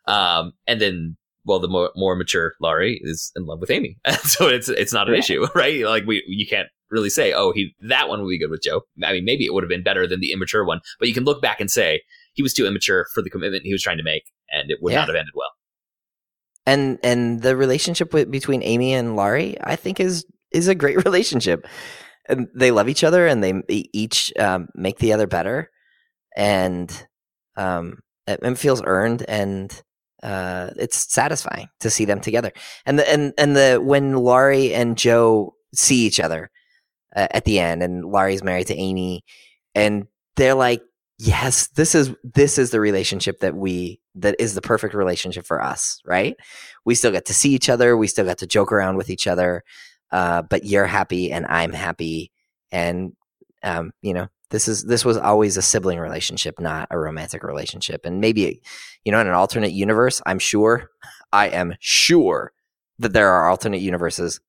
Um, and then, well, the more, more mature Laurie is in love with Amy. so it's, it's not an Yeah. issue, right? Like we, you can't really say, oh, he, that one would be good with Jo. I mean, maybe it would have been better than the immature one, but you can look back and say he was too immature for the commitment he was trying to make and it would Yeah. not have ended well. and and the relationship with, between Amy and Laurie, I think is is a great relationship. And they love each other, and they each um, make the other better, and um, it, it feels earned, and uh, it's satisfying to see them together. And the and and the when Laurie and Jo see each other uh, at the end, and Laurie's married to Amy, and they're like, "Yes, this is this is the relationship that we that is the perfect relationship for us, right? We still get to see each other, we still get to joke around with each other, uh, but you're happy and I'm happy, and um, you know." This is this was always a sibling relationship, not a romantic relationship. And maybe, you know, in an alternate universe, I'm sure, I am sure that there are alternate universes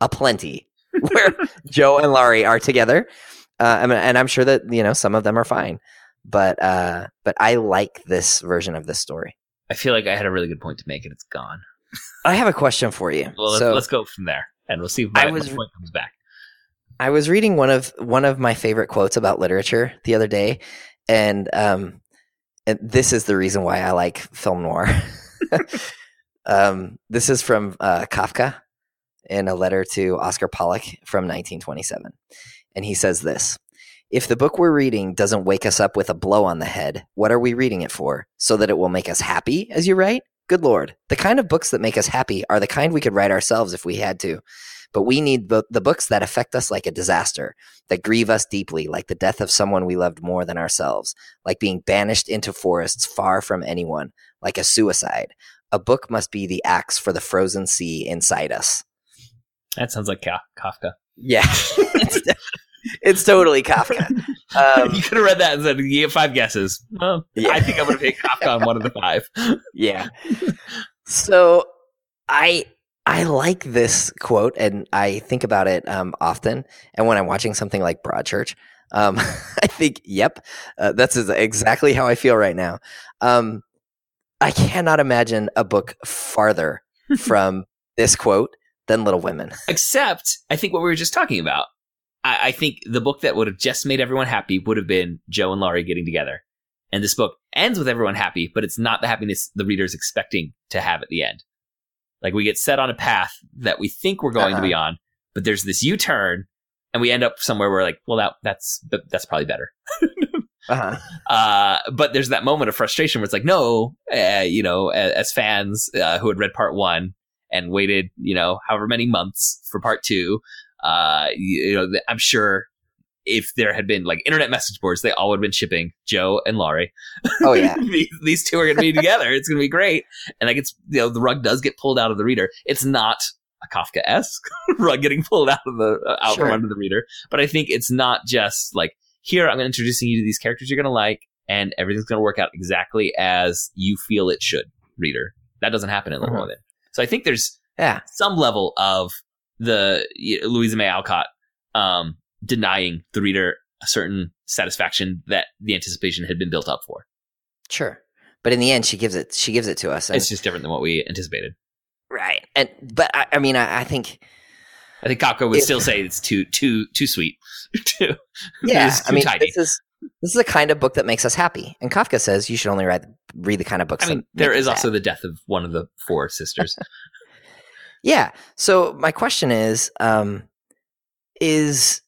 aplenty where Jo and Laurie are together. Uh, and I'm sure that you know some of them are fine, but uh, but I like this version of this story. I feel like I had a really good point to make and it's gone. I have a question for you. Well, let's, so let's go from there and we'll see if I my, was- my point comes back. I was reading one of one of my favorite quotes about literature the other day, and um, and this is the reason why I like film noir. um, this is from uh, Kafka in a letter to Oskar Pollak from 1927, and he says this: "If the book we're reading doesn't wake us up with a blow on the head, what are we reading it for? So that it will make us happy, as you write." Good Lord, the kind of books that make us happy are the kind we could write ourselves if we had to. But we need the, the books that affect us like a disaster, that grieve us deeply, like the death of someone we loved more than ourselves, like being banished into forests far from anyone, like a suicide. A book must be the axe for the frozen sea inside us. That sounds like Kafka. Yeah, it's, it's totally Kafka. Um, you could have read that and said, you get five guesses. Well, Yeah. I think I would have hit Kafka on one of the five. yeah. So I I like this quote and I think about it um, often. And when I'm watching something like Broadchurch, um, I think, yep, uh, that's exactly how I feel right now. Um, I cannot imagine a book farther from this quote than Little Women. Except, I think what we were just talking about. I, I think the book that would have just made everyone happy would have been Jo and Laurie getting together. And this book ends with everyone happy, but it's not the happiness the reader's expecting to have at the end. Like we get set on a path that we think we're going to be on, but there's this U-turn, and we end up somewhere where like, well, that that's that's probably better. Uh-huh. Uh, but there's that moment of frustration where it's like, no, uh, you know, as, as fans uh, who had read part one and waited, you know, however many months for part two, uh, you, know, I'm sure if there had been like internet message boards, they all would have been shipping Jo and Laurie. Oh, yeah. these, these two are going to be together. It's going to be great. And like, it's, you know, the rug does get pulled out of the reader. It's not a Kafka esque rug getting pulled out of the, uh, out Sure. from under the reader, but I think it's not just like, here I'm introducing you to these characters you're going to like, and everything's going to work out exactly as you feel it should, reader. That doesn't happen in Little Mhm. Women. So I think there's Yeah. some level of the y- Louisa May Alcott um, denying the reader a certain satisfaction that the anticipation had been built up for. Sure. But in the end, she gives it. She gives it to us. And, It's just different than what we anticipated. right. And but I, I mean, I, I think I think Kafka would still say it's too too too sweet. too, yeah. too I mean, tidy. this is this is the kind of book that makes us happy. And Kafka says you should only read read the kind of books. I mean, there is you also the death of one of the four sisters. yeah. So my question is, um, is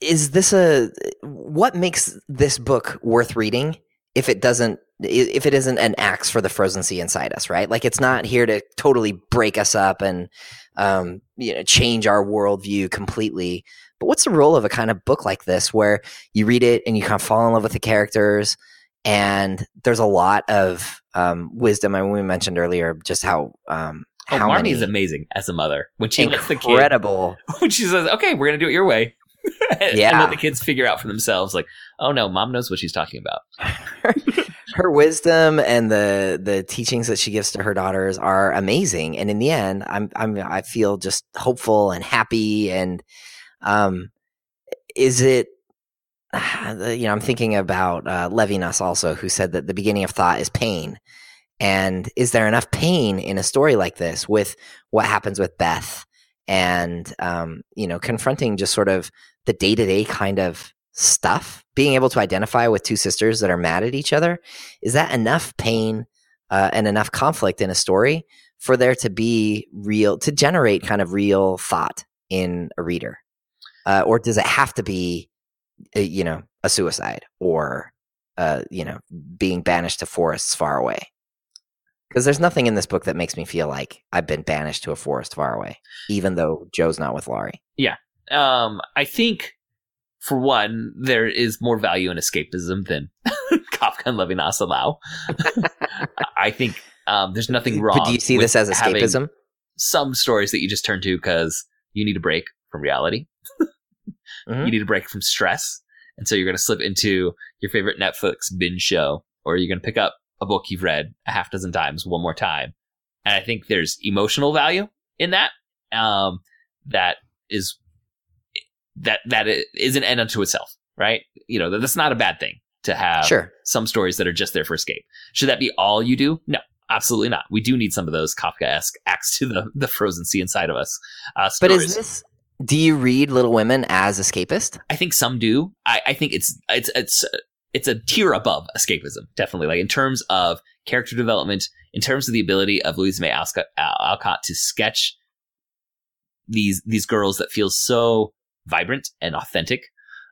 is this a what makes this book worth reading if it doesn't if it isn't an axe for the frozen sea inside us right like it's not here to totally break us up and um, you know change our worldview completely but what's the role of a kind of book like this where you read it and you kind of fall in love with the characters and there's a lot of um, wisdom and we mentioned earlier just how um, oh, how Marmee many is amazing as a mother when she lets the kid incredible when she says, "Okay, we're gonna do it your way," and Yeah. let the kids figure out for themselves. Like, oh no, mom knows what she's talking about. her wisdom and the the teachings that she gives to her daughters are amazing and in the end i'm i'm i feel just hopeful and happy and um is it you know i'm thinking about uh, levinas also who said that the beginning of thought is pain and is there enough pain in a story like this with what happens with beth and um you know confronting just sort of the day-to-day kind of stuff? Being able to identify with two sisters that are mad at each other is that enough pain uh, and enough conflict in a story for there to be real to generate kind of real thought in a reader? Uh, or does it have to be uh, you know a suicide or uh, you know being banished to forests far away because there's nothing in this book that makes me feel like i've been banished to a forest far away even though jo's not with laurie Yeah. Um, I think for one, there is more value in escapism than Kafka and Levinas allow. I think um, there's nothing wrong. but do you see this as escapism Some stories that you just turn to because you need a break from reality. Mhm. You need a break from stress, and so you're going to slip into your favorite Netflix binge show, or you're going to pick up a book you've read a half dozen times one more time. And I think there's emotional value in that. Um, that is that that is an end unto itself, right? You know, that's not a bad thing to have sure some stories that are just there for escape. Should that be all you do? No, absolutely not. We do need some of those Kafka-esque acts to the, the frozen sea inside of us. Uh, But is this? Do you read Little Women as escapist? I think some do. I, I think it's it's it's it's a tier above escapism, definitely. Like in terms of character development, in terms of the ability of Louise May Alcott, Alcott to sketch these these girls that feel so vibrant and authentic,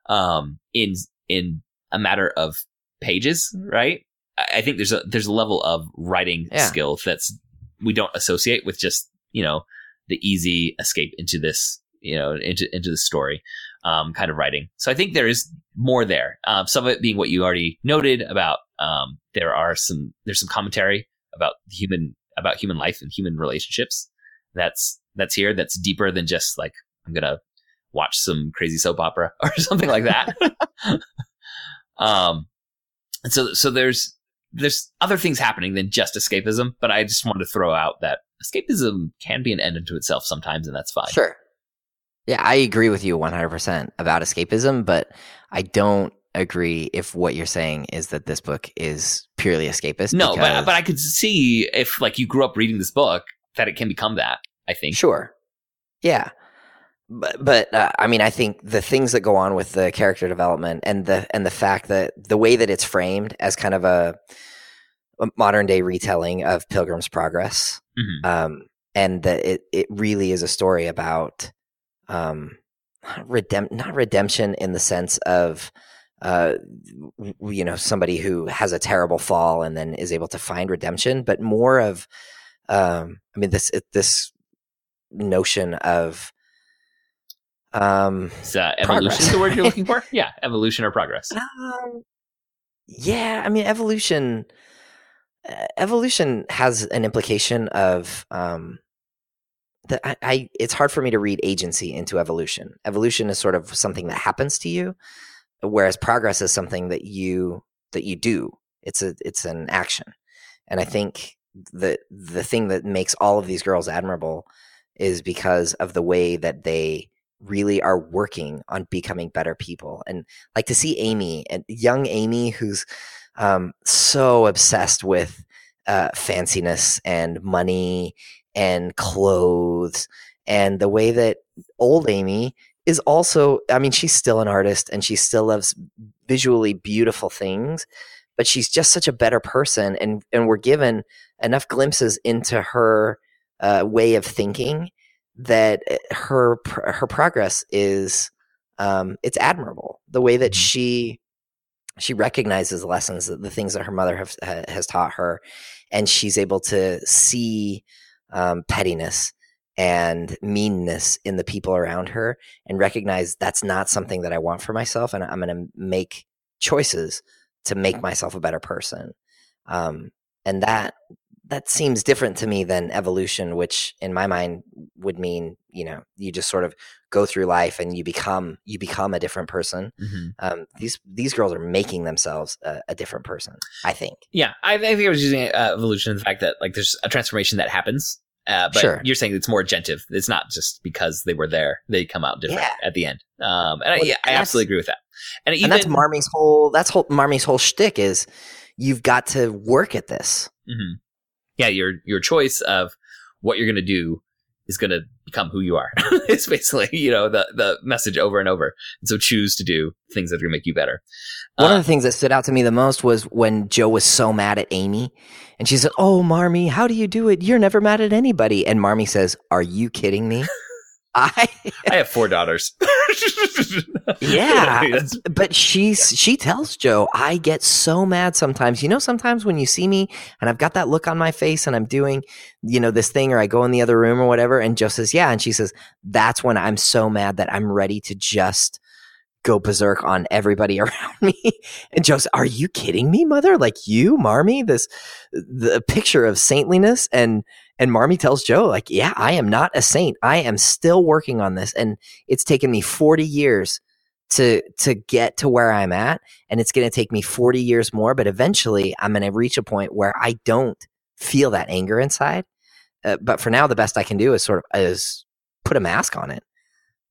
um, in in a matter of pages, right? I, I think there's a there's a level of writing Yeah. skill that's we don't associate with just you know the easy escape into this you know into into the story um, kind of writing. So I think there is more there. Um, some of it being what you already noted about um, there are some there's some commentary about human about human life and human relationships. That's that's here. That's deeper than just like I'm gonna watch some crazy soap opera or something like that. um, and so so there's there's other things happening than just escapism. But I just wanted to throw out that escapism can be an end unto itself sometimes, and that's fine. Sure. Yeah, I agree with you 100% about escapism, but I don't agree if what you're saying is that this book is purely escapist. No, but because- but I could see if like you grew up reading this book that it can become that. I think. Sure. Yeah. But but uh, I mean I think the things that go on with the character development and the and the fact that the way that it's framed as kind of a, a modern day retelling of Pilgrim's Progress Mhm. um and that it it really is a story about um redemp not redemption in the sense of uh you know somebody who has a terrible fall and then is able to find redemption but more of um i mean this it, this notion of um Is uh, evolution the word you're looking for? Yeah, evolution or progress. um, yeah, I mean, evolution. uh, Evolution has an implication of um, that I, I. It's hard for me to read agency into evolution. Evolution is sort of something that happens to you, whereas progress is something that you that you do. It's a it's an action, and I think the the thing that makes all of these girls admirable is because of the way that they really are working on becoming better people and like to see amy and young amy who's um, so obsessed with uh, fanciness and money and clothes and the way that old amy is also i mean she's still an artist and she still loves visually beautiful things but she's just such a better person and and we're given enough glimpses into her uh, way of thinking that eh, her her progress is um, it's admirable. The way that she she recognizes lessons the things that her mother have, ha, has taught her and she's able to see um, pettiness and meanness in the people around her and recognize that's not something that I want for myself and I'm going to make choices to make myself a better person. Um, and that that seems different to me than evolution, which in my mind would mean you know you just sort of go through life and you become you become a different person. Mm-hmm. Um, these these girls are making themselves a, a different person. I think. Yeah, I, I think I was using uh, evolution in the fact that like there's a transformation that happens. Uh, but Sure. you're saying it's more agentive. It's not just because they were there; they come out different Yeah. at the end. Um, and I, yeah, I absolutely agree with that. And even and that's Marmee's whole that's whole Marmee's whole shtick is you've got to work at this. Mhm. Yeah, your your choice of what you're going to do is going to become who you are. it's basically you know the the message over and over. And so choose to do things that are going to make you better. One Uh, of the things that stood out to me the most was when Jo was so mad at Amy, and she said, "Oh, Marmee, how do you do it? You're never mad at anybody." And Marmee says, "Are you kidding me?" I I have four daughters. Yeah. But she's she tells Jo, I get so mad sometimes. You know, sometimes when you see me and I've got that look on my face and I'm doing, you know, this thing or I go in the other room or whatever, and Jo says, Yeah. And she says, That's when I'm so mad that I'm ready to just go berserk on everybody around me. And Jo says, Are you kidding me, mother? Like you, Marmee, this the picture of saintliness and and Marmee tells Jo, like, yeah, I am not a saint. I am still working on this. And it's taken me 40 years to to get to where I'm at and it's going to take me 40 years more but eventually I'm going to reach a point where I don't feel that anger inside uh, but for now the best I can do is sort of is put a mask on it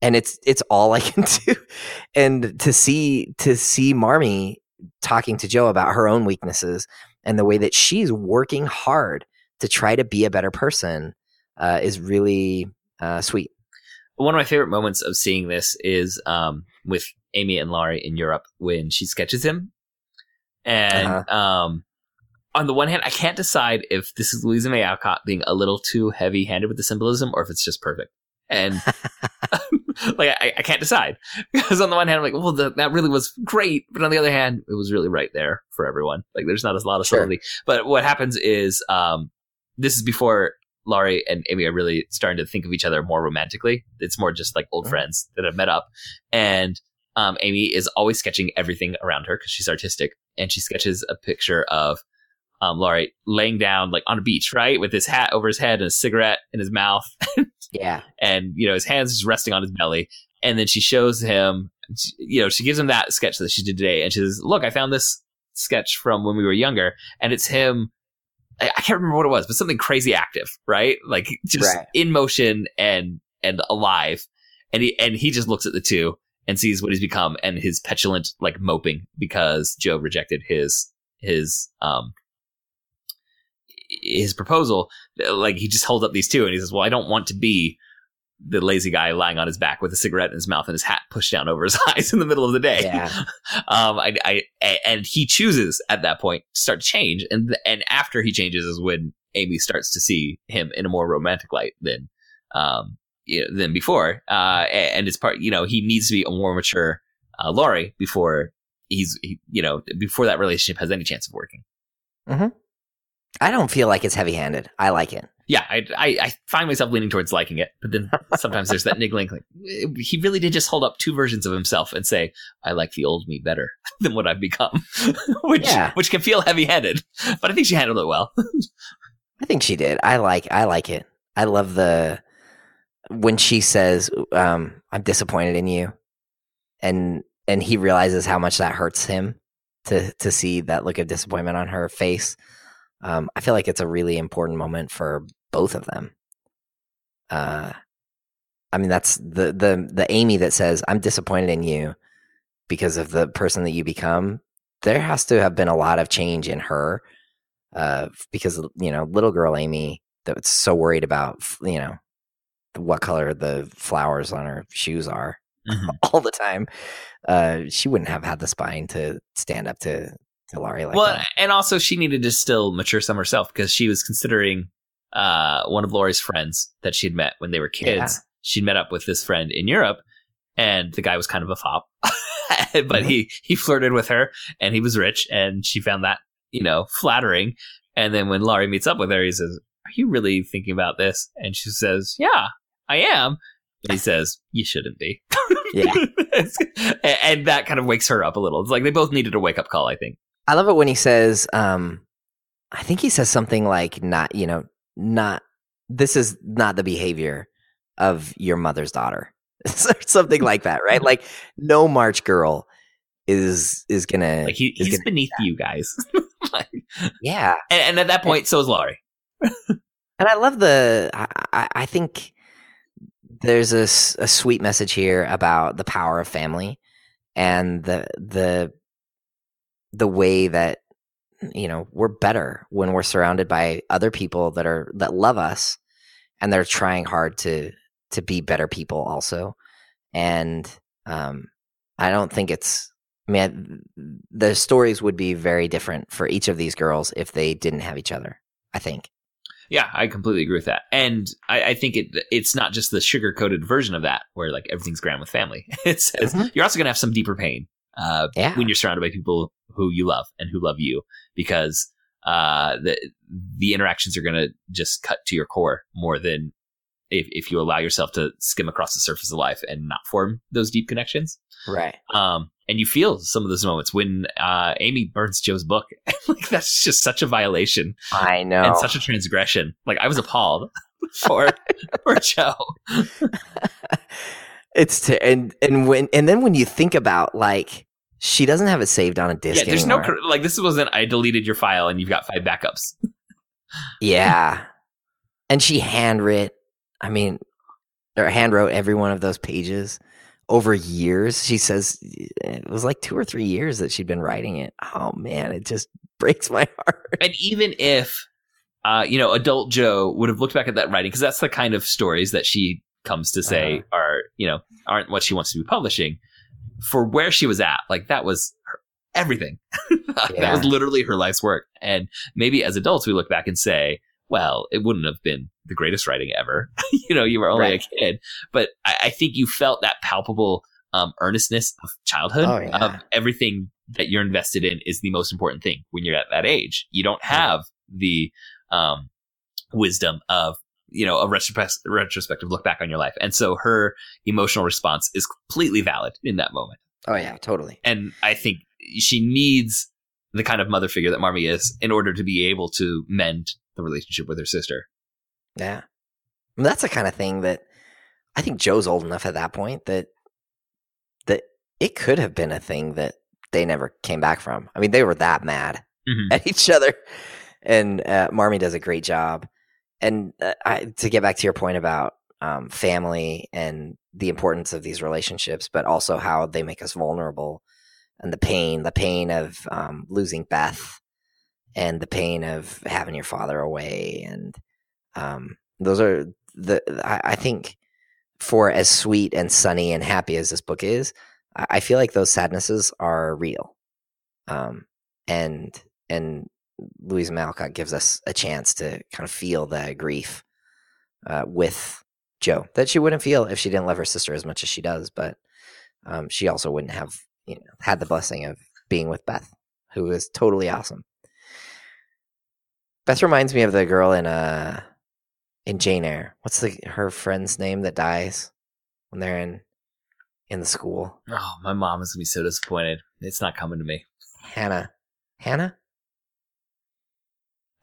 and it's it's all I can do and to see to see Marmee talking to Jo about her own weaknesses and the way that she's working hard to try to be a better person uh, is really uh, sweet one of my favorite moments of seeing this is um, with Amy and Laurie in Europe when she sketches him. And Uh-huh. um, on the one hand, I can't decide if this is Louisa May Alcott being a little too heavy handed with the symbolism or if it's just perfect. And like, I, I can't decide. Because on the one hand, I'm like, well, the, that really was great. But on the other hand, it was really right there for everyone. Like, there's not a lot of Sure. subtlety. But what happens is um, this is before Laurie and Amy are really starting to think of each other more romantically. It's more just like old Mhm. friends that have met up. And um, Amy is always sketching everything around her because she's artistic. And she sketches a picture of um, Laurie laying down like on a beach, right? With his hat over his head and a cigarette in his mouth. yeah and, you know, his hands just resting on his belly. And then she shows him, you know, she gives him that sketch that she did today. And she says, look, I found this sketch from when we were younger. And it's him I, can't remember what it was, but something crazy active, right? Like just Right. in motion and and alive. And he and he just looks at the two and sees what he's become and his petulant like moping because Jo rejected his his um his proposal. Like he just holds up these two and he says, "Well, I don't want to be." The lazy guy lying on his back with a cigarette in his mouth and his hat pushed down over his eyes in the middle of the day yeah um, I, I, and he chooses at that point to start to change, and and after he changes is when Amy starts to see him in a more romantic light than, um, you know, than before. Uh, and it's part, you know, he needs to be a more mature uh, Laurie before he's, he, you know, before that relationship has any chance of working. Hmm. I don't feel like it's heavy handed. I like it. Yeah, I, I, I find myself leaning towards liking it, but then sometimes there's that niggling, like eh, he really did just hold up two versions of himself and say, "I like the old me better than what I've become," which Yeah. which can feel heavy headed. but I think she handled it well. I think she did. I like I like it. I love the when she says, um, I'm disappointed in you. And and he realizes how much that hurts him to to see that look of disappointment on her face. Um, I feel like it's a really important moment for both of them. Uh, I mean, that's the the the Amy that says, "I'm disappointed in you because of the person that you become." There has to have been a lot of change in her, uh, because you know, little girl Amy that's so worried about, you know, what color the flowers on her shoes are Mhm. all the time. Uh, she wouldn't have had the spine to stand up to to Laurie like well, that. and also she needed to still mature some herself because she was considering uh, one of Laurie's friends that she'd met when they were kids. Yeah. She'd met up with this friend in Europe, and the guy was kind of a fop, but he he flirted with her, and he was rich, and she found that you know flattering. And then when Laurie meets up with her, he says, "Are you really thinking about this?" And she says, "Yeah, I am." And he says, "You shouldn't be." Yeah. and, and that kind of wakes her up a little. It's like they both needed a wake up call, I think. I love it when he says, um, I think he says something like, not, you know, not, this is not the behavior of your mother's daughter. something like that, right? Like, no March girl is, is gonna, Like he, he's gonna- beneath you guys. Like- yeah. and, and at that point, so is Laurie. And I love the, I, I, I think there's a, a sweet message here about the power of family and the, the, the way that you know we're better when we're surrounded by other people that are that love us and they're trying hard to to be better people also and um i don't think it's i mean the stories would be very different for each of these girls if they didn't have each other i think Yeah, I completely agree with that. And I, I think it it's not just the sugar coated version of that where like everything's grand with family. It says Mhm. you're also gonna have some deeper pain uh, yeah when you're surrounded by people who you love and who love you because uh, the the interactions are gonna just cut to your core more than if, if you allow yourself to skim across the surface of life and not form those deep connections. right Um, and you feel some of those moments when uh, Amy burns Jo's book. like that's just such a violation i know and such a transgression. Like I was appalled for for Jo. it's t- and and when and then when you think about like she doesn't have it saved on a disc Yeah, there's anymore. no like this wasn't. I deleted your file and you've got five backups. Yeah. And she handwrit, I mean, or handwrote every one of those pages over years. She says it was like two or three years that she'd been writing it. Oh man, it just breaks my heart. And even if, uh, you know, adult Jo would have looked back at that writing because that's the kind of stories that she comes to say Uh-huh. are, you know, aren't what she wants to be publishing. For where she was at, like that was her, everything. that was literally her life's work. And maybe as adults, we look back and say, well, it wouldn't have been the greatest writing ever. you know, you were only Right. a kid, but I, I think you felt that palpable um, earnestness of childhood Oh, yeah. of everything that you're invested in is the most important thing when you're at that age. You don't have the um, wisdom of you know a retrospective look back on your life, and so her emotional response is completely valid in that moment. Oh yeah, totally. And I think she needs the kind of mother figure that Marmee is in order to be able to mend the relationship with her sister. Yeah. I mean, that's the kind of thing that I think Jo's old enough at that point that that it could have been a thing that they never came back from. I mean, they were that mad Mhm. at each other, and uh, Marmee does a great job. And uh, I, to get back to your point about um, family and the importance of these relationships, but also how they make us vulnerable, and the pain, the pain of um, losing Beth, and the pain of having your father away, and um, those are the I, I think for as sweet and sunny and happy as this book is, I, I feel like those sadnesses are real. Um, and and Louisa May Alcott gives us a chance to kind of feel that grief uh, with Jo that she wouldn't feel if she didn't love her sister as much as she does, but um, she also wouldn't have you know had the blessing of being with Beth, who is totally awesome. Beth reminds me of the girl in uh in Jane Eyre. What's the her friend's name that dies when they're in in the school? Oh, my mom is gonna be so disappointed. It's not coming to me. Hannah. Hannah?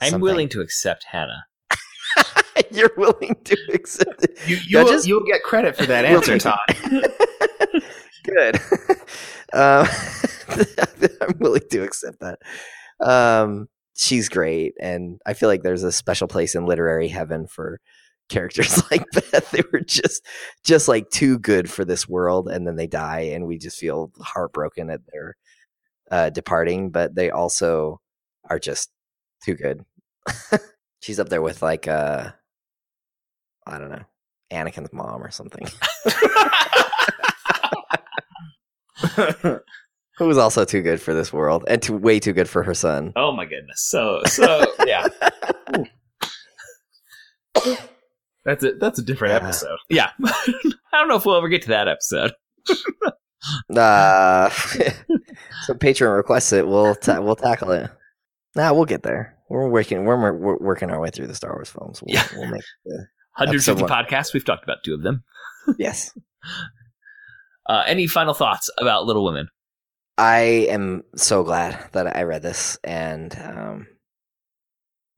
I'm Something. willing to accept Hannah. You're willing to accept it. You, you will, just- you'll get credit for that answer, Todd. good. um, I'm willing to accept that. Um, she's great, and I feel like there's a special place in literary heaven for characters like Beth. They were just just like too good for this world, and then they die, and we just feel heartbroken at their uh, departing. But they also are just too good. She's up there with like uh, I don't know, Anakin's mom or something. Who's also too good for this world and too way too good for her son. oh my goodness. So so yeah. That's a that's a different Yeah. episode. Yeah. I don't know if we'll ever get to that episode. Uh, so Patreon requests it. We'll ta- we'll tackle it. Nah, we'll get there. We're working. We're, we're, working our way through the Star Wars films. We'll, Yeah. we'll make. The, 150 Episode one. podcasts. We've talked about two of them. yes, Uh, any final thoughts about Little Women? I am so glad that I read this. And um,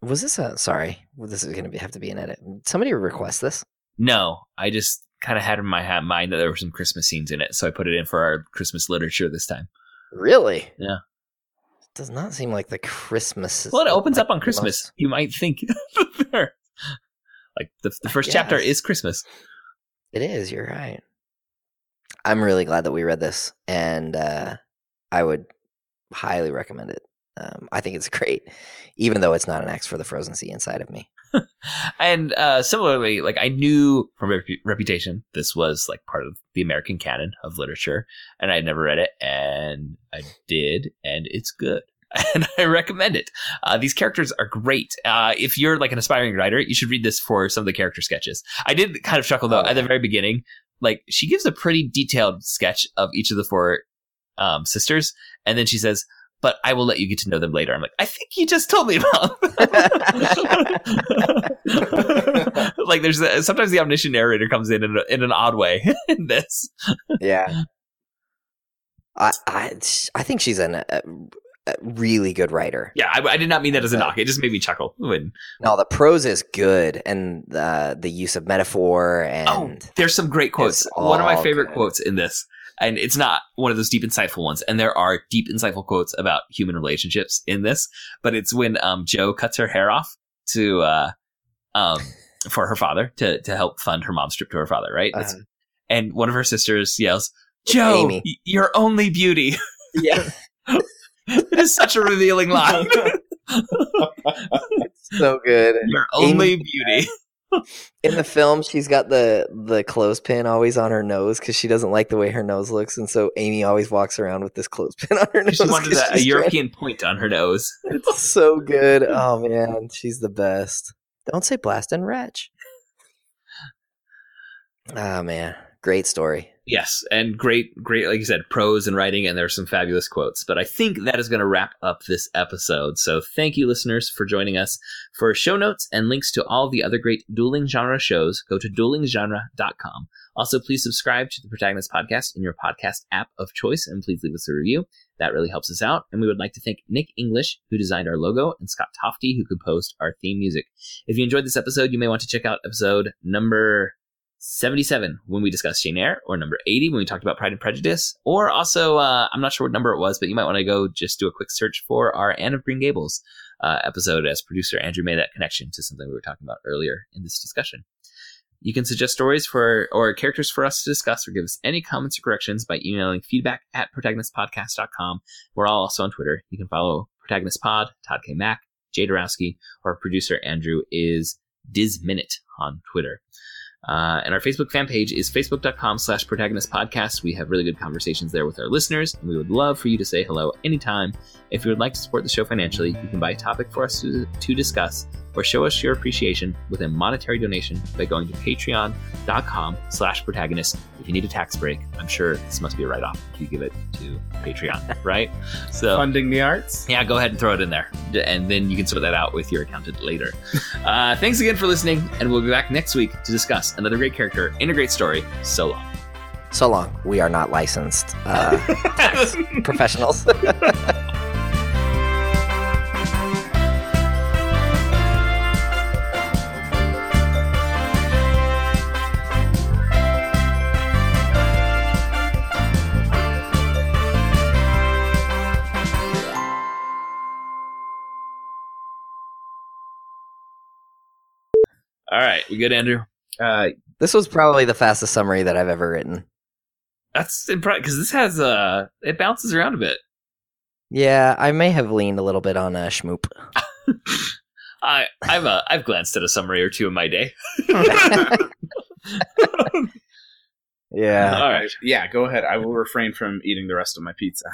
was this a sorry? Well, this is going to have to be an edit. Somebody request this. No, I just kind of had in my ha- mind that there were some Christmas scenes in it, so I put it in for our Christmas literature this time. Really? Yeah. Does not seem like the Christmas. Well, it opens like up on Christmas. You might think. Like the, the first chapter is Christmas. It is. You're right. I'm really glad that we read this, and uh, I would highly recommend it. Um, I think it's great, even though it's not an X for the Frozen Sea inside of me. And uh, similarly, like I knew from Repu- Reputation, this was like part of the American canon of literature, and I had never read it, and I did, and it's good. And I recommend it. Uh, these characters are great. Uh, if you're like an aspiring writer, you should read this for some of the character sketches. I did kind of chuckle though Oh, at the very beginning. Like she gives a pretty detailed sketch of each of the four um, sisters, and then she says, "But I will let you get to know them later." I'm like, I think you just told me about. them." like there's a, sometimes the omniscient narrator comes in in, a, in an odd way in this. yeah, I, I I think she's an, a, a really good writer. Yeah, I, I did not mean that as a uh, knock. It just made me chuckle. When, No, the prose is good, and the the use of metaphor oh, and oh, there's some great quotes. One of my favorite good. quotes in this, and it's not one of those deep, insightful ones. And there are deep, insightful quotes about human relationships in this, but it's when um, Jo cuts her hair off to uh, um, for her father to to help fund her mom's trip to her father, right? Uh-huh. and one of her sisters yells, "Jo, Amy. y- your only beauty." yeah, it is such a revealing line. It's so good. your Amy- only beauty. In the film, she's got the the clothespin always on her nose because she doesn't like the way her nose looks, and so Amy always walks around with this clothespin on her nose. She wanted a, a European point on her nose. It's so good. Oh man, she's the best. Don't say blast and wretch. Oh man, great story. Yes, and great, great, like you said, prose and writing, and there's some fabulous quotes. But I think that is going to wrap up this episode. So thank you, listeners, for joining us. For show notes and links to all the other great dueling genre shows, go to duelinggenre.com. Also, please subscribe to the Protagonist Podcast in your podcast app of choice, and please leave us a review. That really helps us out. And we would like to thank Nick English, who designed our logo, and Scott Tofty, who composed our theme music. If you enjoyed this episode, you may want to check out episode number 77 when we discussed Jane Eyre, or number 80 when we talked about Pride and Prejudice, or also, uh, I'm not sure what number it was, but you might want to go just do a quick search for our Anne of Green Gables uh, episode as producer Andrew made that connection to something we were talking about earlier in this discussion. You can suggest stories for or characters for us to discuss or give us any comments or corrections by emailing feedback at protagonistpodcast.com. We're all also on Twitter. You can follow Protagonist Pod, Todd K. Mack, Jay Dorowski, or producer Andrew is DizMinute on Twitter. Uh, and our Facebook fan page is facebook.com slash protagonist podcast. We have really good conversations there with our listeners, and we would love for you to say hello anytime. If you would like to support the show financially, you can buy a topic for us to, to discuss or show us your appreciation with a monetary donation by going to patreon.com slash protagonist. If you need a tax break, I'm sure this must be a write-off if you give it to Patreon, right? So Funding the arts. yeah, go ahead and throw it in there. And then you can sort that out with your accountant later. uh, thanks again for listening, and we'll be back next week to discuss another great character in a great story. So long. So long. We are not licensed uh, professionals. Right, we good, Andrew? Uh, This was probably the fastest summary that I've ever written. That's impressive because this has uh, it bounces around a bit. Yeah, I may have leaned a little bit on uh, Shmoop. I I've uh, I've glanced at a summary or two in my day. Yeah. All right. yeah, go ahead. I will refrain from eating the rest of my pizza.